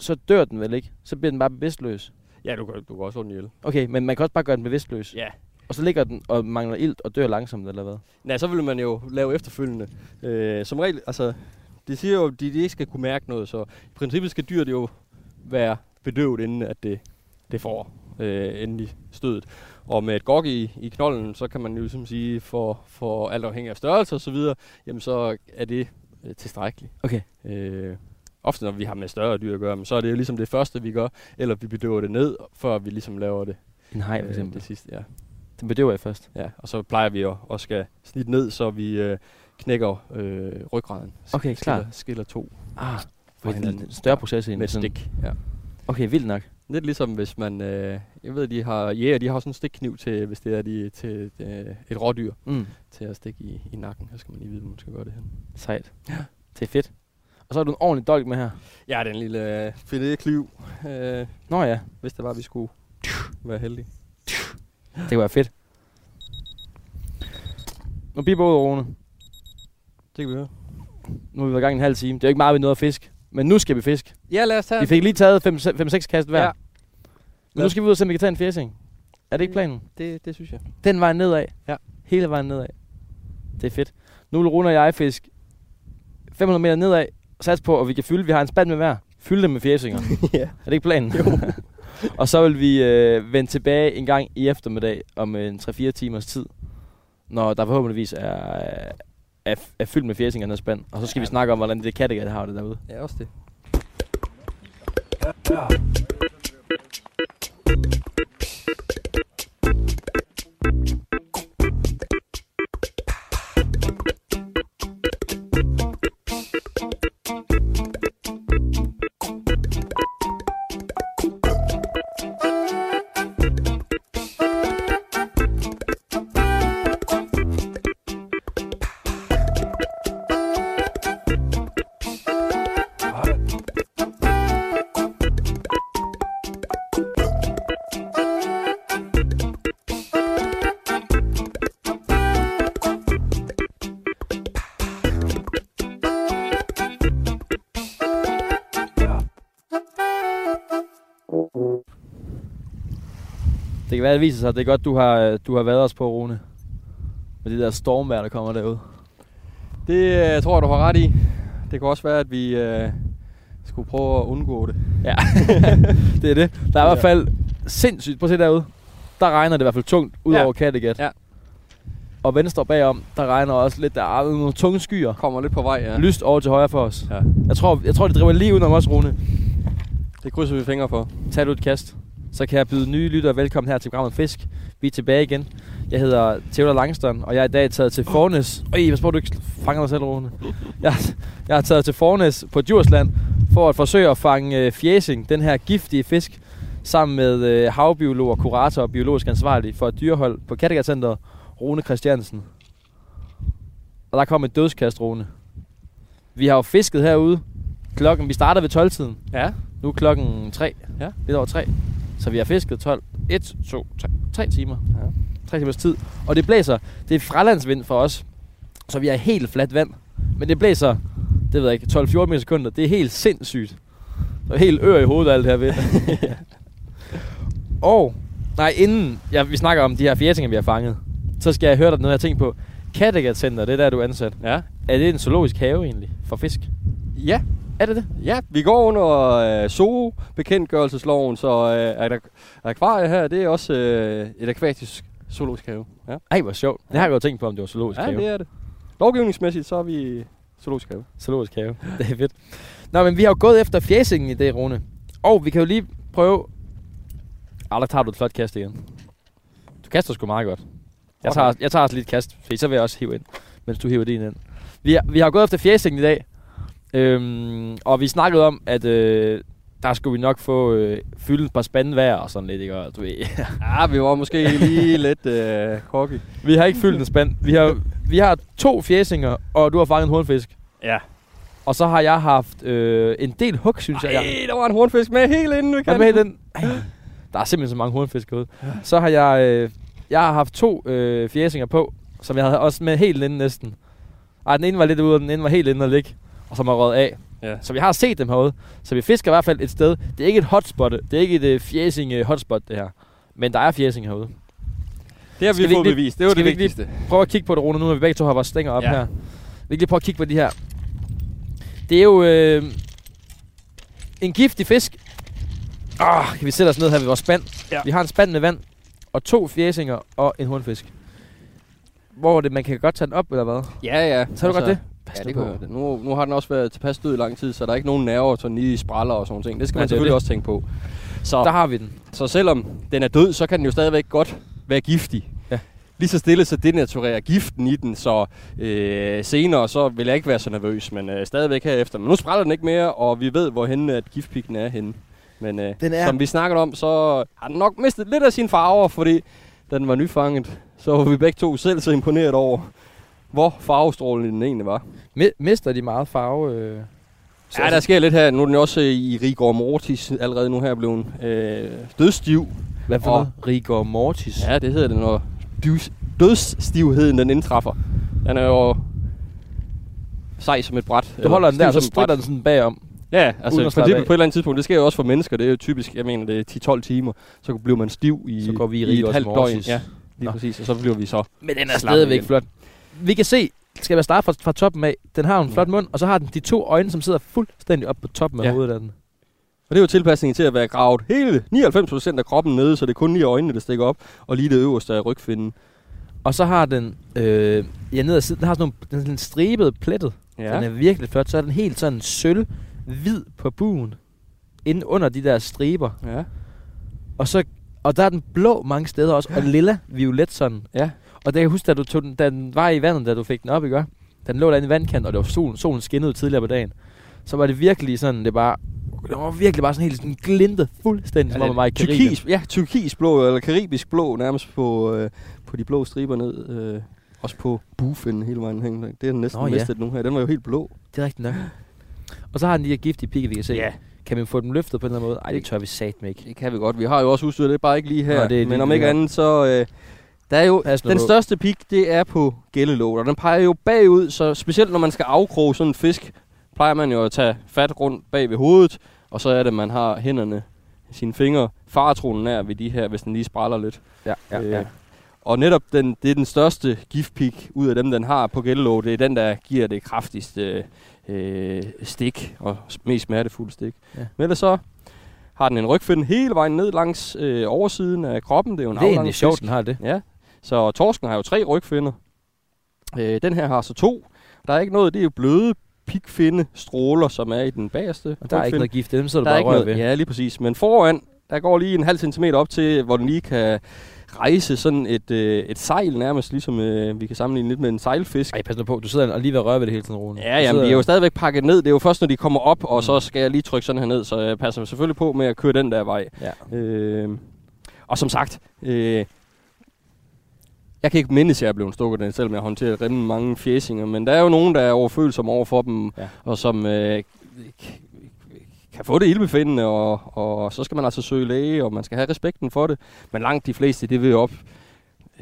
så dør den vel ikke? Så bliver den bare bevidstløs. Ja, du kan, du kan også slå den ihjel. Okay, men man kan også bare gøre den bevidstløs. Ja. Og så ligger den og mangler ilt og dør langsomt, eller hvad? Nej, så vil man jo lave efterfølgende. Øh, som regel, altså, de siger jo, at de, de ikke skal kunne mærke noget, så i princippet skal dyret jo være bedøvet, inden at det, det får øh, endelig stødet. Og med et gok i, i knolden, så kan man jo ligesom sige, for, for alt afhængig af størrelse og så videre, jamen så er det øh, tilstrækkeligt. Okay. Øh, ofte når vi har med større dyr at gøre, men så er det jo ligesom det første, vi gør, eller vi bedøver det ned, før vi ligesom laver det, En hej, for øh, eksempel. det sidste. Ja. Den bedøver jeg først. Ja, og så plejer vi at, at skal snitte ned, så vi øh, knækker øh, ryggraden. Okay, skiller, klart. skiller to Ah, for en større proces end med sådan- stik. Ja. Okay, vildt nok. Lidt ligesom hvis man, øh, jeg ved, de har, jæger, de har sådan en stikkniv til, hvis det er de, til øh, et rådyr, Mm. til at stikke i, i nakken. Så skal man lige vide, hvor man skal gøre det hen. Sejt. Det er fedt. Og så har du en ordentlig dolk med her. Ja, den lille øh, filetkliv, øh, Nå ja, hvis det var, vi skulle være heldige. det kunne være fedt. Nu bliver både Rune. Det kan vi høre. Nu har vi været i gang en halv time. Det er jo ikke meget, vi nåede at fisk. Men nu skal vi fisk. Ja, lad os tage Vi fik lige taget 5-6 kast hver. Ja. Men nu skal vi ud og se, om vi kan tage en fjersing. Er det ikke planen? det, det synes jeg. Den vej nedad. Ja. Hele vejen nedad. Det er fedt. Nu og jeg fisk 500 meter nedad. Sats på, og vi kan fylde. Vi har en spand med hver. Fylde dem med fjersinger. ja. Er det ikke planen? Jo. og så vil vi øh, vende tilbage en gang i eftermiddag om en 3-4 timers tid, når der forhåbentligvis er, er, er fyldt med den her spand. Og så skal ja. vi snakke om, hvordan det Kattegat har det derude. Ja, også det. Det kan være, det viser sig, at det er godt, du har, øh, du har været os på, Rune. Med det der stormvejr, der kommer derude. Det øh, tror jeg, du har ret i. Det kan også være, at vi øh, skulle prøve at undgå det. Ja, det er det. Der er i hvert fald sindssygt. Prøv at se derude. Der regner det i hvert fald tungt ud Ja. over Kattegat. Ja. Og venstre bagom, der regner også lidt. Der er nogle tunge skyer. Kommer lidt på vej, ja. Lyst over til højre for os. ja. Jeg tror, jeg tror, det driver lige udenom os, Rune. Det krydser vi fingre for. Tag du et kast. Så kan jeg byde nye lyttere velkommen her til programmet Fisk. Vi er tilbage igen. Jeg hedder Theodor Langstern, og jeg er i dag taget til Fornes. Øj, hvad på, du ikke fanger dig selv, Rune. Jeg, jeg er taget til Fornes på Djursland for at forsøge at fange øh, fjæsing, den her giftige fisk, sammen med øh, havbiolog og kurator og biologisk ansvarlig for et dyrehold på Kattegat Centeret, Rune Christiansen. Og der kom et dødskast, Rune. Vi har jo fisket herude. Klokken, vi starter ved 12-tiden. Ja. Nu er klokken 3. Ja. Lidt over 3. Så vi har fisket 12. 1, 2, 3. 3 timer. Ja. 3 timers tid. Og det blæser. Det er fralandsvind for os. Så vi har helt fladt vand. Men det blæser det ved jeg ikke, 12-14 meter sekunder. Det er helt sindssygt. Der er helt ør i hovedet alt det her ved. og, nej, inden ja, vi snakker om de her fjæsinger, vi har fanget, så skal jeg høre dig noget, jeg tænkt på. Kattegat Center, det er der, du er ansat. Ja. Er det en zoologisk have egentlig for fisk? Ja, Er det det? ja. Vi går under øh, zoo-bekendtgørelsesloven, så øh, er der akvarie her, det er også øh, et akvatisk zoologisk have. Ja, Ej, hvor sjovt. Det har jeg jo tænkt på, om det var zoologisk ja have. det er det. Lovgivningsmæssigt, så er vi zoologisk have. Zoologisk have. Det er fedt. Nå, men vi har jo gået efter fjæsingen i det, Rune. Og vi kan jo lige prøve... Ah, der tager du et flot kast igen. Du kaster sgu meget godt. Jeg tager, jeg tager også lige et kast, for så vil jeg også hive ind, mens du hiver din ind. Vi har, vi har gået efter fjæsingen i dag. Øhm, og vi snakkede om, at øh, der skulle vi nok få øh, fylde et par spande hver og sådan lidt, ikke? Og, du ved. Ja, vi var måske lige lidt øh, cocky. vi har ikke fyldt en spand. Vi har, vi har to fjæsinger, og du har fanget en hornfisk. Ja. Og så har jeg haft øh, en del hug, synes jeg. Ej, der var en hornfisk med helt inden, vi kan. med den? Ej, der er simpelthen så mange hornfisk ude. Så har jeg, øh, jeg har haft to øh, fjæsinger på, som jeg havde også med helt inde næsten. Ej, den ene var lidt ude, og den ene var helt inde og ligge, og som er røget af. Ja. Så vi har set dem herude. Så vi fisker i hvert fald et sted. Det er ikke et hotspot. Det er ikke et øh, fjæsing øh, hotspot, det her. Men der er fjæsing herude. Det har vi vi fået lige- bevist. Det var det vi lige- vigtigste. Prøv at kigge på det, Rune, nu når vi begge to har vores stænger op Ja. her. Vi kan lige prøve at kigge på de her. Det er jo øh, en giftig fisk. Ah, kan vi sætte os ned her ved vores spand? Ja. Vi har en spand med vand, og to fjæsinger og en hornfisk. Hvor det, man kan godt tage den op, eller hvad? Ja, ja. Så du godt det? Pas Ja, nu det på. det. Nu, nu har den også været tilpas død i lang tid, så der er ikke nogen nerver, så den lige spræller og sådan nogle ting. Det skal Nej, man det selvfølgelig det. også tænke på. Så, Der har vi den. så selvom den er død, så kan den jo stadigvæk godt være giftig. Ja. Lige så stille, så denaturerer giften i den, så øh, senere så vil jeg ikke være så nervøs, men øh, stadigvæk herefter. Men nu spræller den ikke mere, og vi ved, hvorhen at giftpikken er henne. Men øh, Den er- som vi snakkede om, så har den nok mistet lidt af sine farver, fordi da den var nyfanget, så var vi begge to selv så imponeret over, hvor farvestrålende den egentlig var. Mi- mister de meget farve? Øh? Så Ja, der sker lidt her. Nu er den også i Rigor Mortis allerede nu her blevet øh, dødsstiv. Hvad for og- noget? Rigor mortis. Ja, det hedder det, når døds, dødsstivheden den indtræffer. Den er jo sej som et bræt. Du holder den der, så stritter den sådan bagom. Ja, altså i princippet på et eller andet tidspunkt, det sker jo også for mennesker, det er jo typisk, jeg mener, det er 10-12 timer, så bliver man stiv i, Så går vi i i et halvt døgn. mortis. Ja, lige Nå. præcis, og så bliver vi så. Men den er stadigvæk flot. Vi kan se, skal jeg starte fra, fra toppen af, den har en flot mund, og så har den de to øjne, som sidder fuldstændig op på toppen af Ja. hovedet af den. Og det er jo tilpasningen til at være gravet hele 99% af kroppen nede, så det er kun lige øjnene, der stikker op, og lige det øverste af rygfinden. Og så har den, øh, ja, ned ad siden, den har sådan nogle den sådan stribet plettet. Ja. Den er virkelig flot. Så er den helt sådan sølv, hvid på buen, inde under de der striber. ja. Og så og der er den blå mange steder også, og lilla, violet sådan. Ja. Og det jeg huske, da, du tog den, da den var i vandet, da du fik den op, ikke? Da den lå derinde i vandkanten, og det var solen, solen skinnede tidligere på dagen. Så var det virkelig sådan, det bare... Det var virkelig bare sådan helt sådan glintet fuldstændig, som om man var i Karibien. Ja, tyrkis blå, eller karibisk blå, nærmest på, øh, på de blå striber ned. Øh, også på bufinden hele vejen hen. Det er den næsten Nå, ja. mistet nu her. Den var jo helt blå. Det er rigtigt nok. Og så har den de her giftige pigge, vi kan se. Ja. Kan vi få dem løftet på en eller anden måde? Ej, det tør vi satme ikke. Det kan vi godt. Vi har jo også udstyr, det bare ikke lige her. Nå, det Men om ikke andet, så... Øh, der er jo, Pas den på. største pik, det er på gældelåget, og den peger jo bagud, så specielt når man skal afkroge sådan en fisk, plejer man jo at tage fat rundt bag ved hovedet, og så er det, man har hænderne, sine fingre, faretronen er ved de her, hvis den lige spræller lidt. Ja, ja, ja. Øh, Og netop den, det er den største giftpik ud af dem, den har på gældelåg. Det er den, der giver det kraftigste øh, stik og mest smertefulde stik. Ja. Men ellers så har den en rygfinde hele vejen ned langs øh, oversiden af kroppen. Det er jo en Det er egentlig sjovt, fisk. den har det. Ja, så torsken har jo tre rygfinder. Øh, den her har så to. Der er ikke noget, det er jo bløde pikfinde stråler, som er i den bagerste Og der er ikke noget gift, i dem Der er bare ikke og rører noget, ved. ja, lige præcis. Men foran, der går lige en halv centimeter op til, hvor den lige kan rejse sådan et, øh, et sejl nærmest, ligesom øh, vi kan sammenligne lidt med en sejlfisk. Ej, pas nu på. Du sidder og lige ved at røre ved det hele tiden, Rune. Ja, jamen, sidder- de er jo stadigvæk pakket ned. Det er jo først, når de kommer op, og Mm. så skal jeg lige trykke sådan her ned, så jeg passer selvfølgelig på med at køre den der vej. Ja. Øh, og som sagt, øh, jeg kan ikke mindes, at jeg er blevet stukket den, selvom jeg håndterer rimelig mange fjæsinger, men der er jo nogen, der er overfølsomme over for dem, Ja. og som øh, kan få det ildbefindende, og, og så skal man altså søge læge, og man skal have respekten for det. Men langt de fleste, det vil op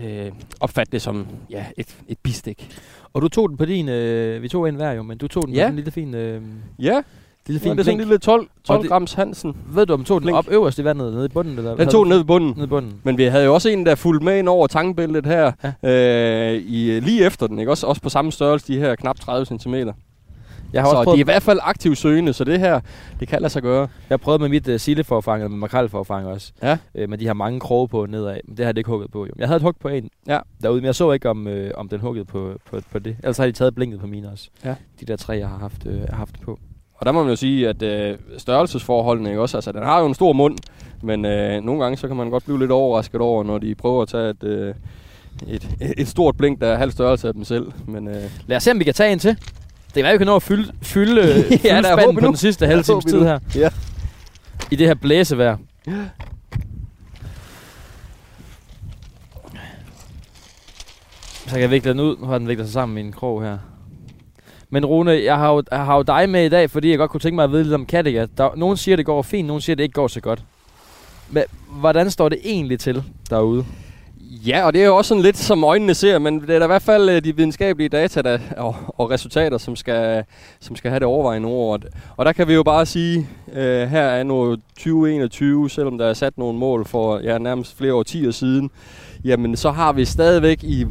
øh, opfatte det som ja, et, et bistik. Og du tog den på din, øh, vi tog en hver jo, men du tog den Ja. på en lille fin, øh, Ja, lille det fin er sådan en lille 12, 12 Og det- grams Hansen. Ved du, om tog den blink. op øverst i vandet, nede i bunden? Eller Den tog den ned i bunden. ned i bunden. Men vi havde jo også en, der fulgte med ind over tangbæltet her, ja. øh, i, lige efter den, ikke? Også, også på samme størrelse, de her knap 30 cm. Jeg har Så også de er i hvert fald aktivt søgende, så det her, det kan lade sig gøre. jeg har prøvet med mit uh, sildeforfang, og med makrelforfang også. Ja. Øh, men de har mange kroge på nedad. Men det har det ikke hugget på. Jo. Jeg havde et hug på en Ja. derude, men jeg så ikke, om, øh, om den huggede på, på, på det. Ellers har de taget blinket på mine også. Ja. De der tre, jeg har haft, øh, haft på. Og der må man jo sige, at øh, størrelsesforholdene, ikke også? Altså, den har jo en stor mund, men øh, nogle gange, så kan man godt blive lidt overrasket over, når de prøver at tage et, øh, et, et stort blink, der er halv størrelse af dem selv. Men øh, Lad os se, om vi kan tage en til. Det er jo, vi kan nå at fylde, fylde, ja, fylde spanden på endnu. den sidste halve times tid her. Ja. I det her blæsevejr. Så kan jeg vikle den ud. Nu har den viklet sig sammen med en krog her. Men Rune, jeg har, jo, jeg har jo dig med i dag, fordi jeg godt kunne tænke mig at vide lidt om Kattegat. Der, nogen siger, det går fint, nogen siger, det ikke går så godt. Men hvordan står det egentlig til derude? Ja, og det er jo også sådan lidt som øjnene ser, men det er da i hvert fald øh, de videnskabelige data der, og, og resultater, som skal, som skal have det overvejende ord. Og der kan vi jo bare sige, øh, her er nu 2021, selvom der er sat nogle mål for ja, nærmest flere årtier siden, jamen så har vi stadigvæk i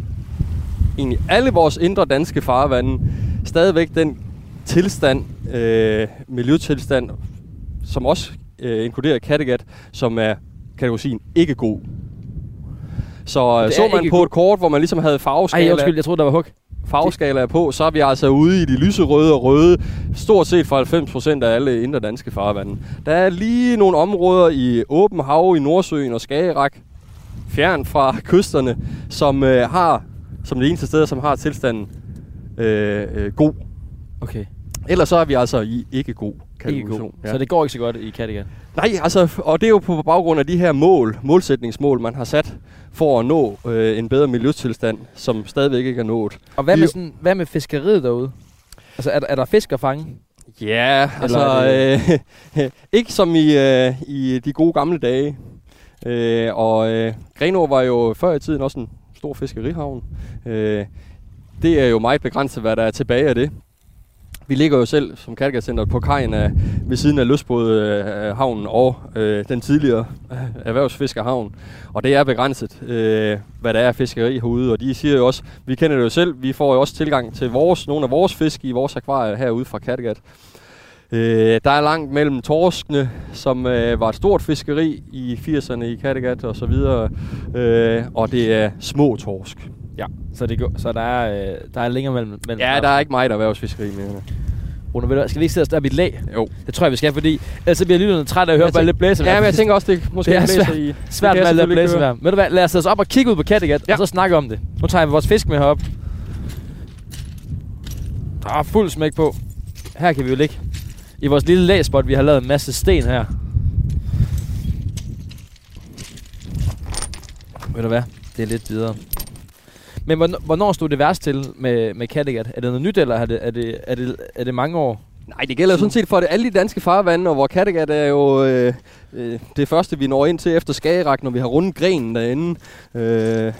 egentlig alle vores indre danske farvande, stadigvæk den tilstand, øh, miljøtilstand, som også øh, inkluderer Kattegat, som er kategorien ikke god. Så øh, er så man på god. et kort, hvor man ligesom havde Ej, farveskala, undskyld, jeg troede, der var hug. farveskalaer på, så er vi altså ude i de lyserøde og røde, stort set for 90% af alle indre danske farvande. Der er lige nogle områder i åben hav i Nordsøen og Skagerrak, fjern fra kysterne, som øh, har som det eneste sted, som har tilstanden øh, øh, god. Okay, Ellers så er vi altså i ikke god ikke god. kategorisation. Så det går ikke så godt i Kattegat. Nej, altså, og det er jo på baggrund af de her mål, målsætningsmål, man har sat for at nå øh, en bedre miljøtilstand, som stadigvæk ikke er nået. Og hvad med, sådan, hvad med fiskeriet derude? Altså, er, der- er der fisk at fange? Ja, altså er øh, ikke som i, øh, i de gode gamle dage. Øh, og øh, Grenaa var jo før i tiden også en stor fiskerihavn. Øh, det er jo meget begrænset, hvad der er tilbage af det. Vi ligger jo selv som Kattegatcenteret på kajen af, ved siden af Løsbådehavnen øh, og øh, den tidligere øh, erhvervsfiskerhavn. Og det er begrænset, øh, hvad der er af fiskeri herude. Og de siger jo også, vi kender det jo selv, vi får jo også tilgang til vores, nogle af vores fisk i vores akvarier herude fra Kattegat. Øh, der er langt mellem torskene, som øh, var et stort fiskeri i 80'erne i Kattegat og så videre, øh, og det er små torsk. Ja. Så, det så der, er, øh, der er længere mellem... mellem Ja, der er ikke meget erhvervsfiskeri mere. Rune, ved du skal vi ikke sidde og starte i et lag? Jo. Det tror jeg, vi skal, fordi ellers så bliver lytterne træt af at høre Jeg bare tænker- lidt blæse. Ja, men jeg tænker også, det måske Det er blæser svært- i... Svært med kan at lade jeg blæse selvfølgelig være. Ved du hvad, lad os sætte os op og kigge ud på Kattegat. Ja. og så snakke om det. Nu tager vi vores fisk med herop. Der er fuld smæk på. Her kan vi jo ligge. I vores lille læspot, vi har lavet en masse sten her. Ved du hvad? Det er lidt videre. Men hvornår, hvornår stod det værst til med, med Kattegat? Er det noget nyt, eller er det, er det, er det, er det mange år? Nej, det gælder sådan set for det, alle de danske farvande, og hvor Kattegat er jo øh, øh, det første, vi når ind til efter Skagerak, når vi har rundet grenen derinde, øh, øh,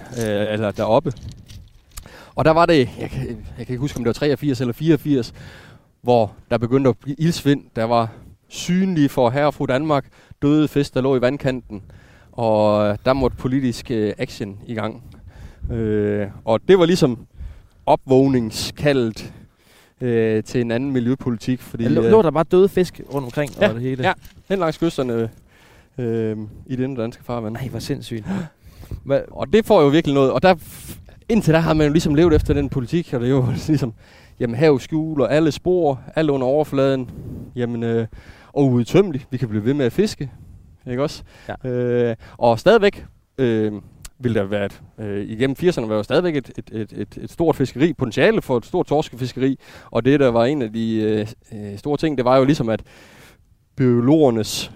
eller deroppe. Og der var det, jeg kan, jeg kan ikke huske, om det var 83 eller 84, hvor der begyndte at blive ildsvind. Der var synlige for herre og fru Danmark, døde fisk, der lå i vandkanten. Og øh, der måtte politisk øh, action i gang. Øh, og det var ligesom opvågningskaldet øh, til en anden miljøpolitik. Fordi, Ja, lå, øh, lå der bare døde fisk rundt omkring Ja, og det hele? ja. hen langs kysterne øh, i den danske farvand. Nej, hvor sindssygt. Hvad, Og det får jo virkelig noget. Og der, indtil der har man jo ligesom levet efter den politik, og det er jo ligesom, jamen hav skjuler alle spor, alle under overfladen, jamen, øh, og uudtømmeligt. Vi kan blive ved med at fiske, ikke også? Ja. Øh, og stadigvæk øh, vil der være, et, øh, igennem 80'erne var jo stadigvæk et, et, et, et, et stort fiskeri, potentiale for et stort torskefiskeri, og det der var en af de øh, øh, store ting, det var jo ligesom, at biologernes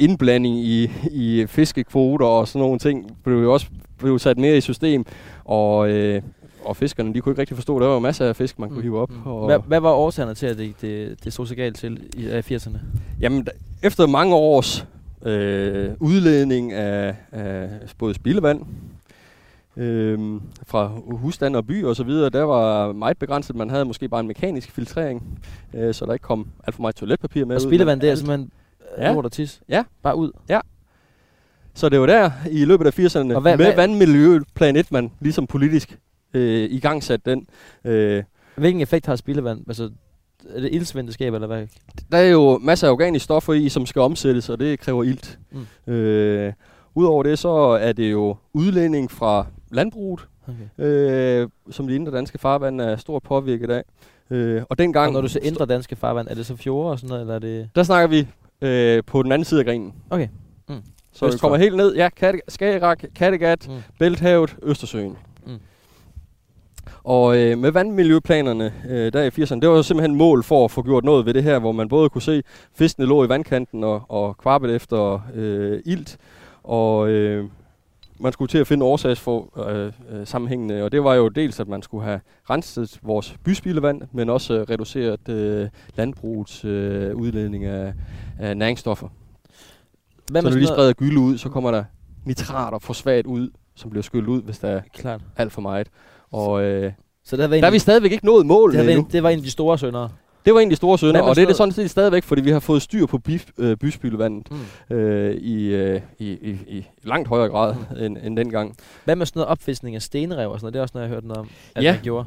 indblanding i, i fiskekvoter og sådan nogle ting blev jo også blev sat mere i system, og, øh, og fiskerne, de kunne ikke rigtig forstå, der var masser af fisk, man kunne hive op. Og, hvad, hvad var årsagerne til, at det, det, det stod så galt til i af 80'erne? Jamen, efter mange års øh, udledning af, af både spildevand, øh, fra husstand og by og så videre, der var meget begrænset. Man havde måske bare en mekanisk filtrering, øh, så der ikke kom alt for meget toiletpapir med Og spildevand, det er simpelthen Ja. ja. lort og tis. Ja. Bare ud. Så det var der i løbet af 80'erne Og hvad- med hvad- vandmiljøplan 1, man ligesom politisk øh, i gang satte den. Øh, Hvilken effekt har spildevand? Altså, er det skaber, eller hvad? der er jo masser af organiske stoffer i, som skal omsættes, og det kræver ilt. Mm. Øh, Udover det, så er det jo udlænding fra landbruget, Okay. øh, som de indre danske farvand er stort påvirket af. Øh, og dengang, Og når du ser indre danske farvand, er det så fjorde og sådan noget, eller er det... der snakker vi øh, på den anden side af grenen. Okay. Mm. Så vi Øst kommer helt ned, ja, Katte, Skagerrak, Kattegat, Mm. Bælthavet, Østersøen. Mm. Og øh, med vandmiljøplanerne øh, der i 80'erne, det var jo simpelthen mål for at få gjort noget ved det her, hvor man både kunne se, fiskene lå i vandkanten og, og kvappet efter øh, ilt, og øh, man skulle til at finde årsags for øh, øh, sammenhængende, og det var jo dels, at man skulle have renset vores byspildevand, men også øh, reduceret øh, landbrugets øh, udledning af, af næringsstoffer. Hvad så når vi lige spreder gylde ud, så kommer der nitrat og fosfat ud, som bliver skyllet ud, hvis der er Klart. alt for meget. Og øh, Så det har været der er en, vi stadigvæk ikke nået det, målet endnu. en, det var en af de store søndere. Det var en af de store sønder, og det er det sådan set stadigvæk, fordi vi har fået styr på by, øh, byspildevandet Mm. øh, i, øh, i, i, i langt højere grad end, end dengang. Hvad med sådan noget opfiskning af stenrev og sådan noget? Det er også noget, jeg har hørt noget om, at Ja. man gjorde.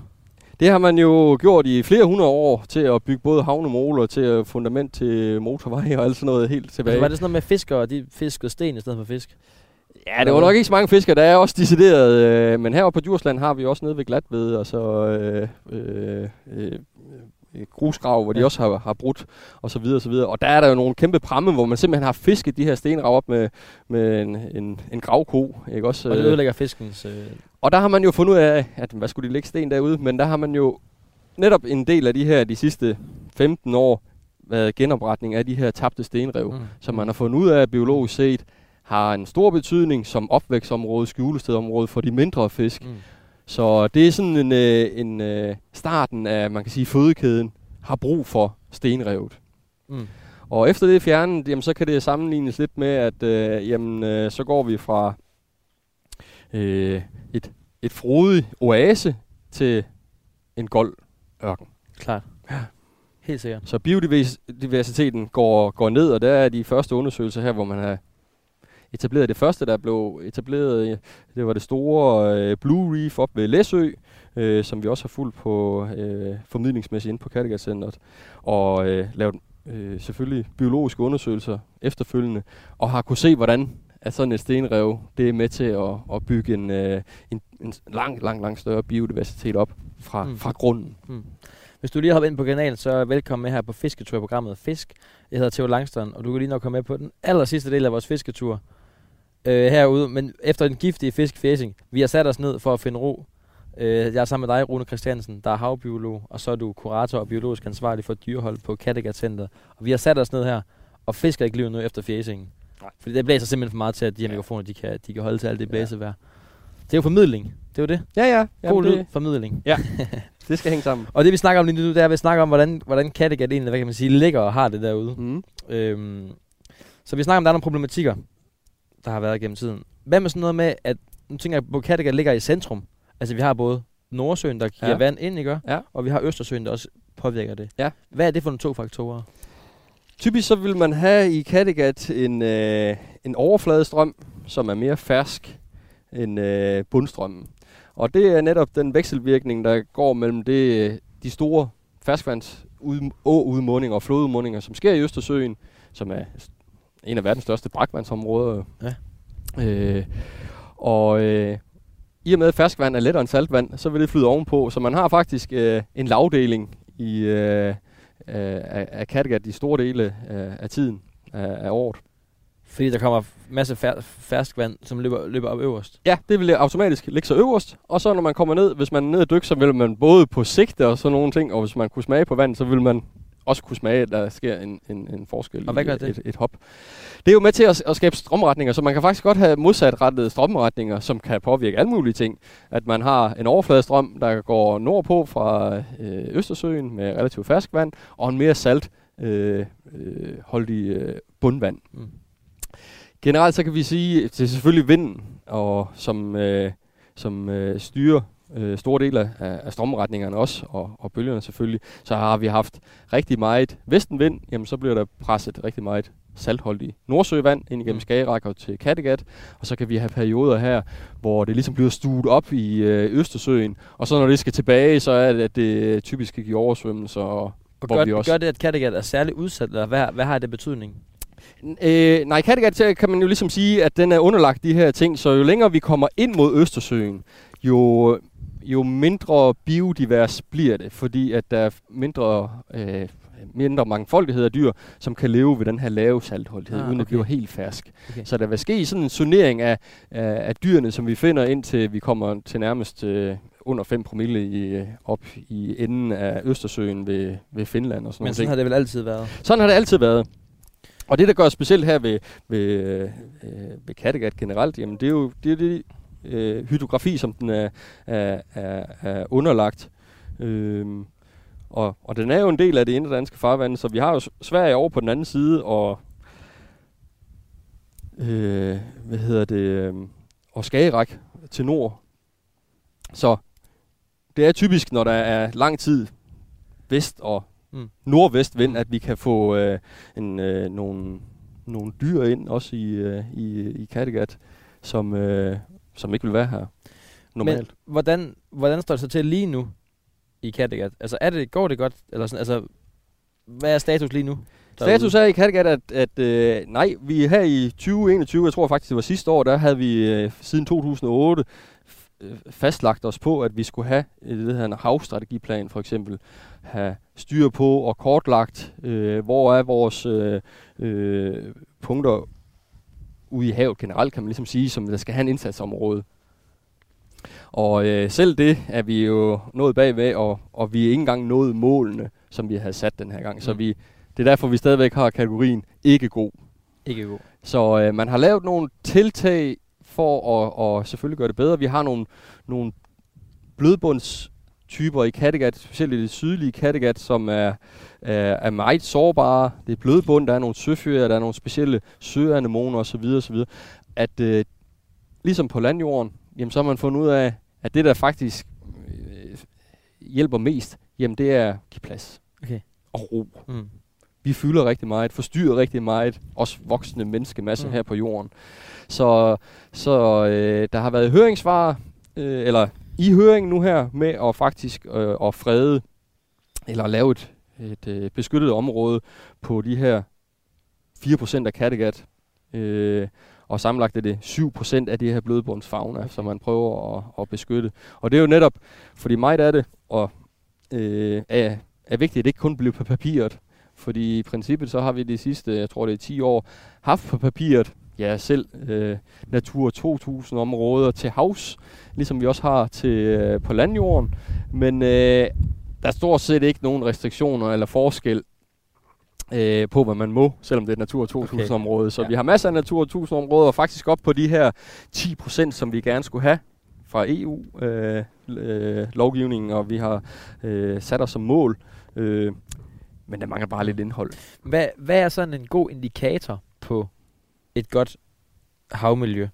Det har man jo gjort i flere hundrede år til at bygge både havnemoler, til fundament til motorveje og alt sådan noget helt tilbage. Altså, var det sådan noget med fiskere, og de fiskede sten i stedet for fisk? Ja, det var nok ikke så mange fiskere. Der er også decideret, øh, men her på Djursland har vi også nede ved Glatved, og så øh, øh, øh, øh, grusgrav, hvor de Ja. også har, har brudt, og så videre, og så videre. Og der er der jo nogle kæmpe pramme, hvor man simpelthen har fisket de her stenrav op med, med en, en, en gravko, ikke også? Og det Øh, ødelægger fiskens... Øh, og der har man jo fundet ud af, at hvad skulle de lægge sten derude, men der har man jo netop en del af de her, de sidste 15 år, været genopretning af de her tabte stenrev mm. som man har fundet ud af biologisk set, har en stor betydning som opvækstområde, skjulestedområde for de mindre fisk. Mm. Så det er sådan en, øh, en øh, starten af, man kan sige, fødekæden har brug for stenrevet. Mm. Og efter det er fjernet, jamen, så kan det sammenlignes lidt med, at øh, jamen, øh, så går vi fra øh, et, et frodig oase til en gold ørken. Klart. Helt sikkert. Så biodiversiteten går, går ned, og der er de første undersøgelser her, hvor man har etableret det første, der blev etableret, det var det store øh, Blue Reef op ved Læsø, øh, som vi også har fulgt på øh, formidlingsmæssigt inde på Kattegat Centeret, og øh, lavet øh, selvfølgelig biologiske undersøgelser efterfølgende, og har kunne se, hvordan at sådan et stenrev, det er med til at, at bygge en, øh, en, en lang, lang, lang større biodiversitet op fra, Mm. mm. fra grunden. Hvis du lige hopper ind på kanalen, så velkommen med her på fisketurprogrammet Fisk. Jeg hedder Theo Langstrøm, og du kan lige nok komme med på den aller sidste del af vores fisketur øh, herude. Men efter den giftige fiskfæsing, vi har sat os ned for at finde ro. Øh, jeg er sammen med dig, Rune Christiansen, der er havbiolog, og så er du kurator og biologisk ansvarlig for dyrehold på Kattegat Center. Og vi har sat os ned her og fisker ikke livet nu efter fæsingen. Nej. Fordi det blæser simpelthen for meget til, at de her Ja. mikrofoner, de kan, de kan holde til alt det blæsevejr. Det er jo formidling. Det er jo det. Ja, ja. God lyd, det, formidling. det skal hænge sammen. Og det vi snakker om lige nu, det er, at vi snakker om, hvordan, hvordan Kattegat egentlig, hvad kan man sige, ligger og har det derude. Mm. Øhm, så vi snakker om, at der er nogle problematikker, der har været gennem tiden. Hvad med sådan noget med, at nu tænker jeg på, at Kattegat ligger i centrum. Altså vi har både Nordsøen, der giver Ja. vand ind, ikke? Ja. Og vi har Østersøen, der også påvirker det. Ja. Hvad er det for nogle to faktorer? Typisk så vil man have i Kattegat en, øh, en overfladestrøm, som er mere fersk end øh, bundstrømmen. Og det er netop den vekselvirkning, der går mellem det, de store ferskvands åudmundinger og flodudmundinger, som sker i Østersøen, som er en af verdens største brakvandsområder. Ja. Øh, og øh, i og med at ferskvand er lettere end saltvand, så vil det flyde ovenpå. Så man har faktisk øh, en lavdeling i, øh, øh, af, af Kattegat i store dele af, af tiden af, af året. Fordi der kommer masse fær- ferskvand, som løber, løber op øverst. Ja, det vil automatisk ligge så øverst, og så når man kommer ned, hvis man er nede og dykke, så vil man både på sigte og sådan nogle ting, og hvis man kunne smage på vand, så vil man også kunne smage, at der sker en, en, en forskel Og hvad gør et, det? et, et hop. Det er jo med til at, at skabe strømretninger, så man kan faktisk godt have modsatrettede strømretninger, som kan påvirke alle mulige ting. At man har en overfladestrøm, der går nordpå fra øh, Østersøen med relativt ferskvand, og en mere salt øh, øh, holdig øh, bundvand. Mm. Generelt så kan vi sige, at det er selvfølgelig vinden, og som, øh, som øh, styrer øh, store dele af, af strømretningerne også, og, og bølgerne selvfølgelig, så har vi haft rigtig meget vestenvind, jamen så bliver der presset rigtig meget saltholdig Nordsøvand ind igennem mm. Skagerrak og til Kattegat, og så kan vi have perioder her, hvor det ligesom bliver stuet op i øh, Østersøen, og så når det skal tilbage, så er det, at det typisk kan give oversvømmelser. Og, og gør, vi også... gør det, at Kattegat er særligt udsat, eller hvad, hvad har det betydning? Øh, nej, Kattegat kan man jo ligesom sige, at den er underlagt de her ting, så jo længere vi kommer ind mod Østersøen, jo, jo mindre biodivers bliver det, fordi at der er mindre øh, mindre mangfoldighed af dyr, som kan leve ved den her lave saltholdighed, ah, uden at blive helt fersk. Okay. Så der vil ske sådan en sonering af, af, af dyrene, som vi finder indtil vi kommer til nærmest øh, under 5 promille i, op i enden af Østersøen ved, ved Finland. Og sådan Men sådan ting. har det vel altid været? Sådan har det altid været. Og det, der gør specielt her ved, ved, øh, ved Kattegat generelt, jamen det er jo det, er det øh, hydrografi, som den er, er, er, er underlagt. Øh, og, og den er jo en del af det indre danske farvand, så vi har jo Sverige over på den anden side, og øh, hvad hedder det, øh, og Skagerak til nord. Så det er typisk, når der er lang tid vest og mm. nordvest vind, at vi kan få øh, en, øh, nogle, nogle dyr ind, også i, øh, i, i Kattegat, som, øh, som ikke vil være her normalt. Men hvordan, hvordan står det så til lige nu? i Kattegat? Altså, er det, går det godt? Eller sådan, altså, hvad er status lige nu? Derude? Status er i Kattegat, at, at øh, nej, vi er her i 2021, jeg tror faktisk det var sidste år, der havde vi øh, siden 2008 øh, fastlagt os på, at vi skulle have øh, det her havstrategiplan for eksempel, have styr på og kortlagt, øh, hvor er vores øh, øh, punkter ude i havet generelt, kan man ligesom sige, som der skal have en indsatsområde. Og øh, selv det er vi jo nået bagved, og, og vi er ikke engang nået målene, som vi havde sat den her gang. Mm. Så vi, det er derfor, vi stadigvæk har kategorien ikke god. Ikke god. Så øh, man har lavet nogle tiltag for at, at selvfølgelig gøre det bedre. Vi har nogle, nogle blødbundstyper i Kattegat, specielt i det sydlige Kattegat, som er, er, er meget sårbare. Det er blødbund, der er nogle søfyrer, der er nogle specielle søanemoner osv. osv. At øh, ligesom på landjorden, jamen så har man fundet ud af, at det, der faktisk øh, hjælper mest, jamen det er at give plads okay. og ro. Mm. Vi fylder rigtig meget, forstyrrer rigtig meget, også voksne menneskemasse mm. her på jorden. Så, så øh, der har været høringssvar, øh, eller i høringen nu her, med at faktisk øh, at frede, eller lave et, et øh, beskyttet område på de her 4% af Kattegat. Øh, og sammenlagt er det 7% af det her blødbundsfagner, okay. som man prøver at, at beskytte. Og det er jo netop, fordi meget af det og, øh, er, er vigtigt, at det ikke kun bliver på papiret, fordi i princippet så har vi de sidste, jeg tror det er 10 år, haft på papiret, ja selv øh, Natur 2000 områder til havs, ligesom vi også har til øh, på landjorden. Men øh, der er stort set ikke nogen restriktioner eller forskel øh, på, hvad man må, selvom det er et Natur 2000-område. Okay. Så ja. vi har masser af Natur 2000-områder, og faktisk op på de her 10%, som vi gerne skulle have fra EU-lovgivningen, øh, øh, og vi har øh, sat os som mål. Øh, men der mangler bare lidt indhold. Hvad, hvad er sådan en god indikator på et godt havmiljø?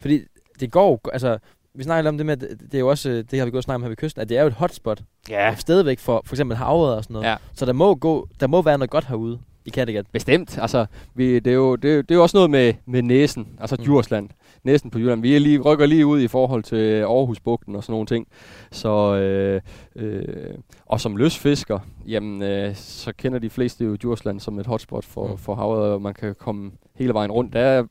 Fordi det går, altså vi snakker om det med, at det er jo også, øh, det har vi gået snakket om her ved kysten, at det er jo et hotspot. Ja. Stadigvæk for for eksempel havet og sådan noget. Ja. Så der må, gå, der må være noget godt herude i Kattegat. Bestemt. Altså, vi, det, er jo, det, er, det er jo også noget med, med næsen, altså mm. Djursland. Næsen på Jylland. Vi er lige, rykker lige ud i forhold til Aarhusbugten og sådan nogle ting. Så, øh, øh, og som løsfisker, jamen, øh, så kender de fleste jo Djursland som et hotspot for, mm. for havet, og man kan komme hele vejen rundt. Der er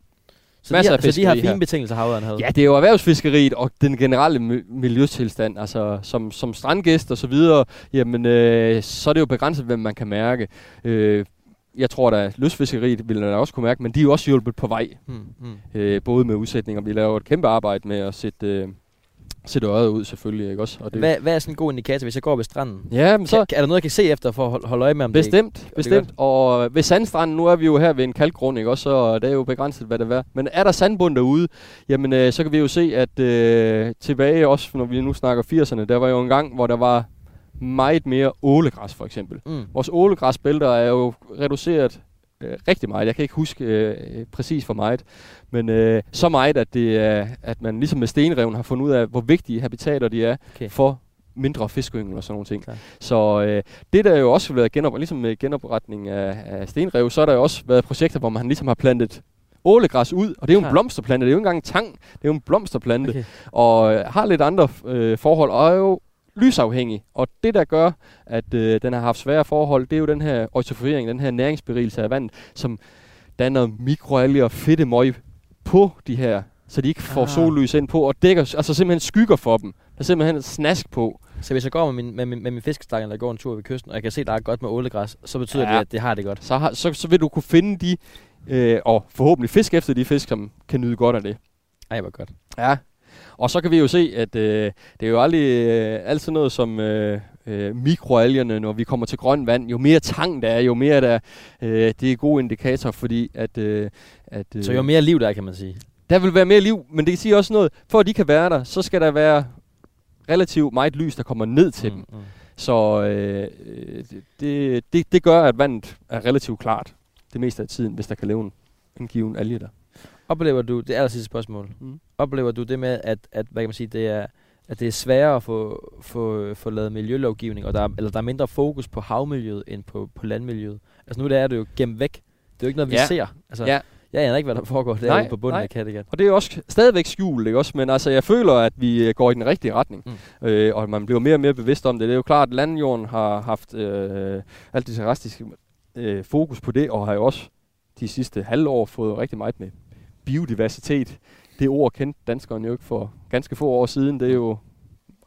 så Masser de har, af så de har fine her. betingelser, havøren havde? Ja, det er jo erhvervsfiskeriet og den generelle miljøtilstand. Altså, som, som strandgæst og så videre, jamen, øh, så er det jo begrænset, hvem man kan mærke. Øh, jeg tror da, lystfiskeriet vil man også kunne mærke, men de er jo også hjulpet på vej. Hmm, hmm. Øh, både med udsætninger. Vi laver et kæmpe arbejde med at sætte... Øh, sætte øjet ud selvfølgelig, ikke også? Og det hvad, hvad er sådan en god indikator, hvis jeg går ved stranden? Ja, men så... Kan, er der noget, jeg kan se efter for at holde øje med, om bestemt, det Bestemt, bestemt. Og ved sandstranden, nu er vi jo her ved en kalkgrund, ikke også? Så det er jo begrænset, hvad det er. Men er der sandbund derude, jamen øh, så kan vi jo se, at øh, tilbage også, når vi nu snakker 80'erne, der var jo en gang, hvor der var meget mere ålegræs for eksempel. Mm. Vores ålegræsbælter er jo reduceret øh, rigtig meget. Jeg kan ikke huske øh, præcis for meget, men øh, så meget, at, det er, at man ligesom med stenreven har fundet ud af, hvor vigtige habitater de er Okay. for mindre fiskeyngel og sådan nogle ting. Klar. Så øh, det der jo også har været genop, ligesom med genopretning af, af stenrev, så har der jo også været projekter, hvor man ligesom har plantet ålegræs ud, og det er jo Klar. en blomsterplante, det er jo ikke engang en tang, det er jo en blomsterplante, Okay. og øh, har lidt andre øh, forhold, og er jo lysafhængig. Og det, der gør, at øh, den har haft svære forhold, det er jo den her eutrofiering, den her næringsberigelse af vandet, som danner mikroalger og fedtemøg på de her, så de ikke får Ah. sollys ind på, og dækker, altså simpelthen skygger for dem. Der er simpelthen snask på. Så hvis jeg går med min, med med min fiskestang, eller går en tur ved kysten, og jeg kan se, der er godt med ålegræs, så betyder Ja. det, at det har det godt. Så, har, så, så vil du kunne finde de, øh, og forhåbentlig fisk efter de fisk, som kan nyde godt af det. Ej, hvor godt. Ja, og så kan vi jo se, at øh, det er jo aldrig øh, altid noget som øh, øh, mikroalgerne, når vi kommer til grøn vand. Jo mere tang der er, jo mere der øh, det er gode indikator, fordi at, øh, at øh, Så jo mere liv der er, kan man sige. der vil være mere liv, men det siger også noget, for at de kan være der, så skal der være relativt meget lys, der kommer ned til mm. dem. mm. Så øh, det, det, det gør, at vandet er relativt klart det meste af tiden, hvis der kan leve en, en given alge der. Oplever du, det er aller sidste spørgsmål, Mm. oplever du det med, at, at hvad kan man sige, det er, at det er sværere at få, få, få lavet miljølovgivning, og der er, eller der er mindre fokus på havmiljøet end på, på landmiljøet? Altså nu der er det jo gemt væk. Det er jo ikke noget, vi Ja. ser. Altså, Ja. Jeg aner ikke, hvad der foregår Nej, derude på bunden nej. af Kattegat. Og det er jo også stadigvæk skjult, ikke også? Men altså, jeg føler, at vi øh, går i den rigtige retning. Mm. Øh, og man bliver mere og mere bevidst om det. Det er jo klart, at landjorden har haft øh, alt det terrestriske øh, fokus på det, og har jo også de sidste halvår fået rigtig meget med biodiversitet. Det ord kendte danskerne jo ikke for ganske få år siden. Det er jo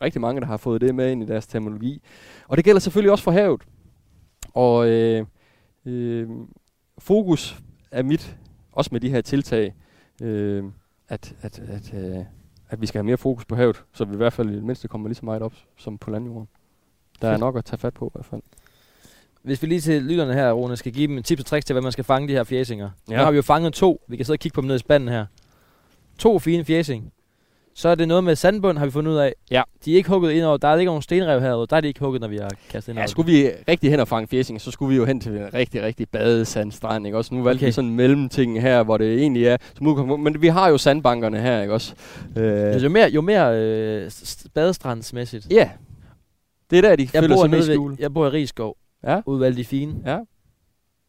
rigtig mange, der har fået det med ind i deres terminologi. Og det gælder selvfølgelig også for havet. Og øh, øh, fokus er mit, også med de her tiltag, øh, at, at, at, øh, at vi skal have mere fokus på havet, så vi i hvert fald i det mindste kommer lige så meget op som på landjorden. Der er nok at tage fat på i hvert fald. Hvis vi lige til lytterne her, Rune, skal give dem en tips og tricks til, hvad man skal fange de her fjæsinger. Ja. Nu har vi jo fanget to. Vi kan sidde og kigge på dem ned i spanden her. To fine fjæsing. Så er det noget med sandbund, har vi fundet ud af. Ja. De er ikke hugget ind over. Der er ikke nogen stenrev herude. Der er de ikke hugget, når vi har kastet ind Ja, over. skulle vi rigtig hen og fange fjæsing, så skulle vi jo hen til en rigtig, rigtig badesandstrand, ikke også? Nu valgte Okay. vi sådan en mellemting her, hvor det egentlig er som udgangspunkt, men vi har jo sandbankerne her, ikke også? Øh, jo mere, jo mere øh, badestrandsmæssigt. ja, det er der, de Jeg føler sig mest ved, jeg bor i Rigskov. Ja, alle de fine. ja.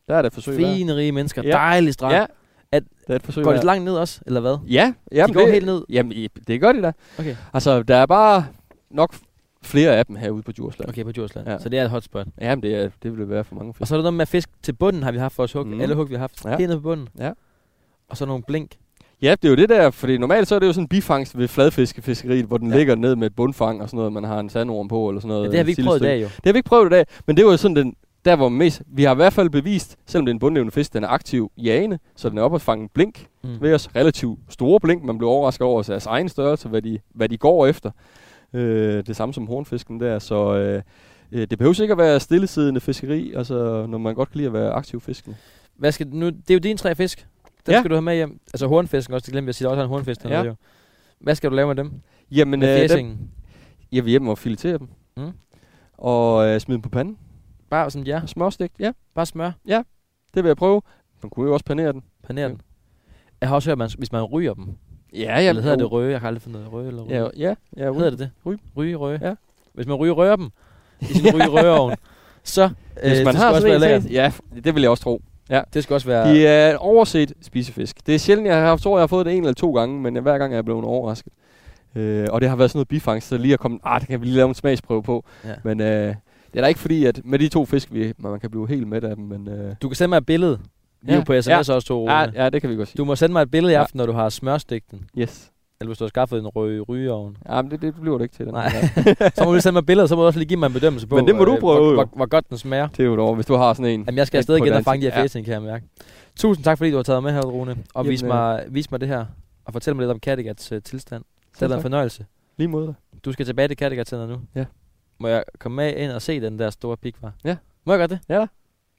Der er der et forsøg. Fine, rige mennesker. Ja. Dejlig strand. Ja, At- der er et forsøg Går de så langt ned også, eller hvad? Ja, jamen, de går det, helt ned. Jamen, det gør de da. Okay, Altså, der er bare nok flere af dem herude på Djursland. okay på Djursland. Ja. Ja. Så det er et hotspot. Jamen, det, er, det vil det være for mange Ja. Det er jo det der, fordi normalt så er det jo sådan en bifangst ved fladfiskefiskeriet, hvor den Ja. ligger ned med et bundfang og sådan noget, man har en sandorm på eller sådan noget. Ja, det har vi ikke prøvet i dag jo. Det har vi ikke prøvet i dag, men det var jo sådan den, der hvor mest, vi har i hvert fald bevist, selvom det er en bundlevende fisk, den er aktiv i ane, så den er oppe at fange blink Mm. ved os. Relativt store blink, man bliver overrasket over deres egen størrelse, hvad de, hvad de går efter. Øh, det samme som hornfisken der, så øh, øh, det behøver ikke at være stillesiddende fiskeri, altså når man godt kan lide at være aktiv fiskende. Hvad skal, nu, det er jo dine tre fisk. Den Ja. skal du have med hjem. Altså hornfisken også, det glemte jeg at sige, der også er en hornfisk dernede Ja. jo. Hvad skal du lave med dem? Jamen, Med øh, dem, jeg vil hjem og filetere dem. Mm. Og øh, smide dem på panden. Bare som ja. Smørstegt, ja. Bare smør. Det vil jeg prøve. Man kunne jo også panere den. Paner Mm. den. Jeg har også hørt, at man, hvis man ryger dem. Ja, Ja, eller hedder det røge? Jeg kan aldrig finde noget røge eller røge. Ja, ja. ja Hedder det det? Ryg. Ryge, røge. Ja. Hvis man ryger rører dem i sin ryge røreovn, så Hvis øh, man det har sådan en, så- ja, det vil jeg også tro. Det skal også være... De er en overset spisefisk. Det er sjældent, jeg har, tror, jeg har fået det en eller to gange, men hver gang er jeg blevet overrasket. Øh, og det har været sådan noget bifangst, så lige at komme, ah, det kan vi lige lave en smagsprøve på. Ja. Men øh, det er da ikke fordi, at med de to fisk, vi, man kan blive helt med af dem, men øh, Du kan sende mig et billede. Vi Ja. på sms Ja. også to ja, ja, det kan vi godt sige. Du må sende mig et billede i Ja. aften, når du har smørstigt den. Yes. Eller hvis du har skaffet en røge rygeovn. Ja, men det, det bliver det ikke til. Den Nej. så må du sende mig billeder, så må du også lige give mig en bedømmelse på, Men det må du øh, prøve, hvor, hvor, hvor, godt den smager. det er jo dog, hvis du har sådan en. Jamen, jeg skal afsted igen og fange de her Ja. fæsning, kan jeg mærke. Tusind tak, fordi du har taget med her, Rune, og Jamen, vise mig, vis mig det her. Og fortæl mig lidt om Kattegats uh, tilstand. Det har været en fornøjelse. Lige mod dig. Du skal tilbage til Kattegat nu. Ja. Må jeg komme med ind og se den der store pikvar? Ja. Må jeg godt det? Ja da.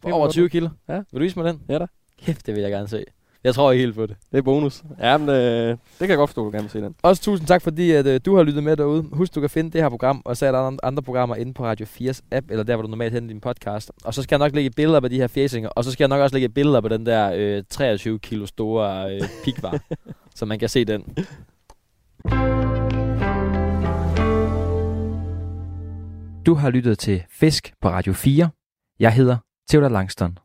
For over 20 kilo? Ja. Vil du vise mig den? Ja da. Kæft, det vil jeg gerne se. Jeg tror ikke helt på det. Det er bonus. Ja, men øh, det kan jeg godt forstå, du gerne vil se den. Også tusind tak, fordi at, øh, du har lyttet med derude. Husk, du kan finde det her program, og så er der andre programmer inde på Radio 4's app, eller der, hvor du normalt henter din podcast. Og så skal jeg nok lægge billeder på de her fjæsinger, og så skal jeg nok også lægge billeder på den der øh, 23 kilo store øh, pikvar, så man kan se den. Du har lyttet til Fisk på Radio 4. Jeg hedder Theodor Langston.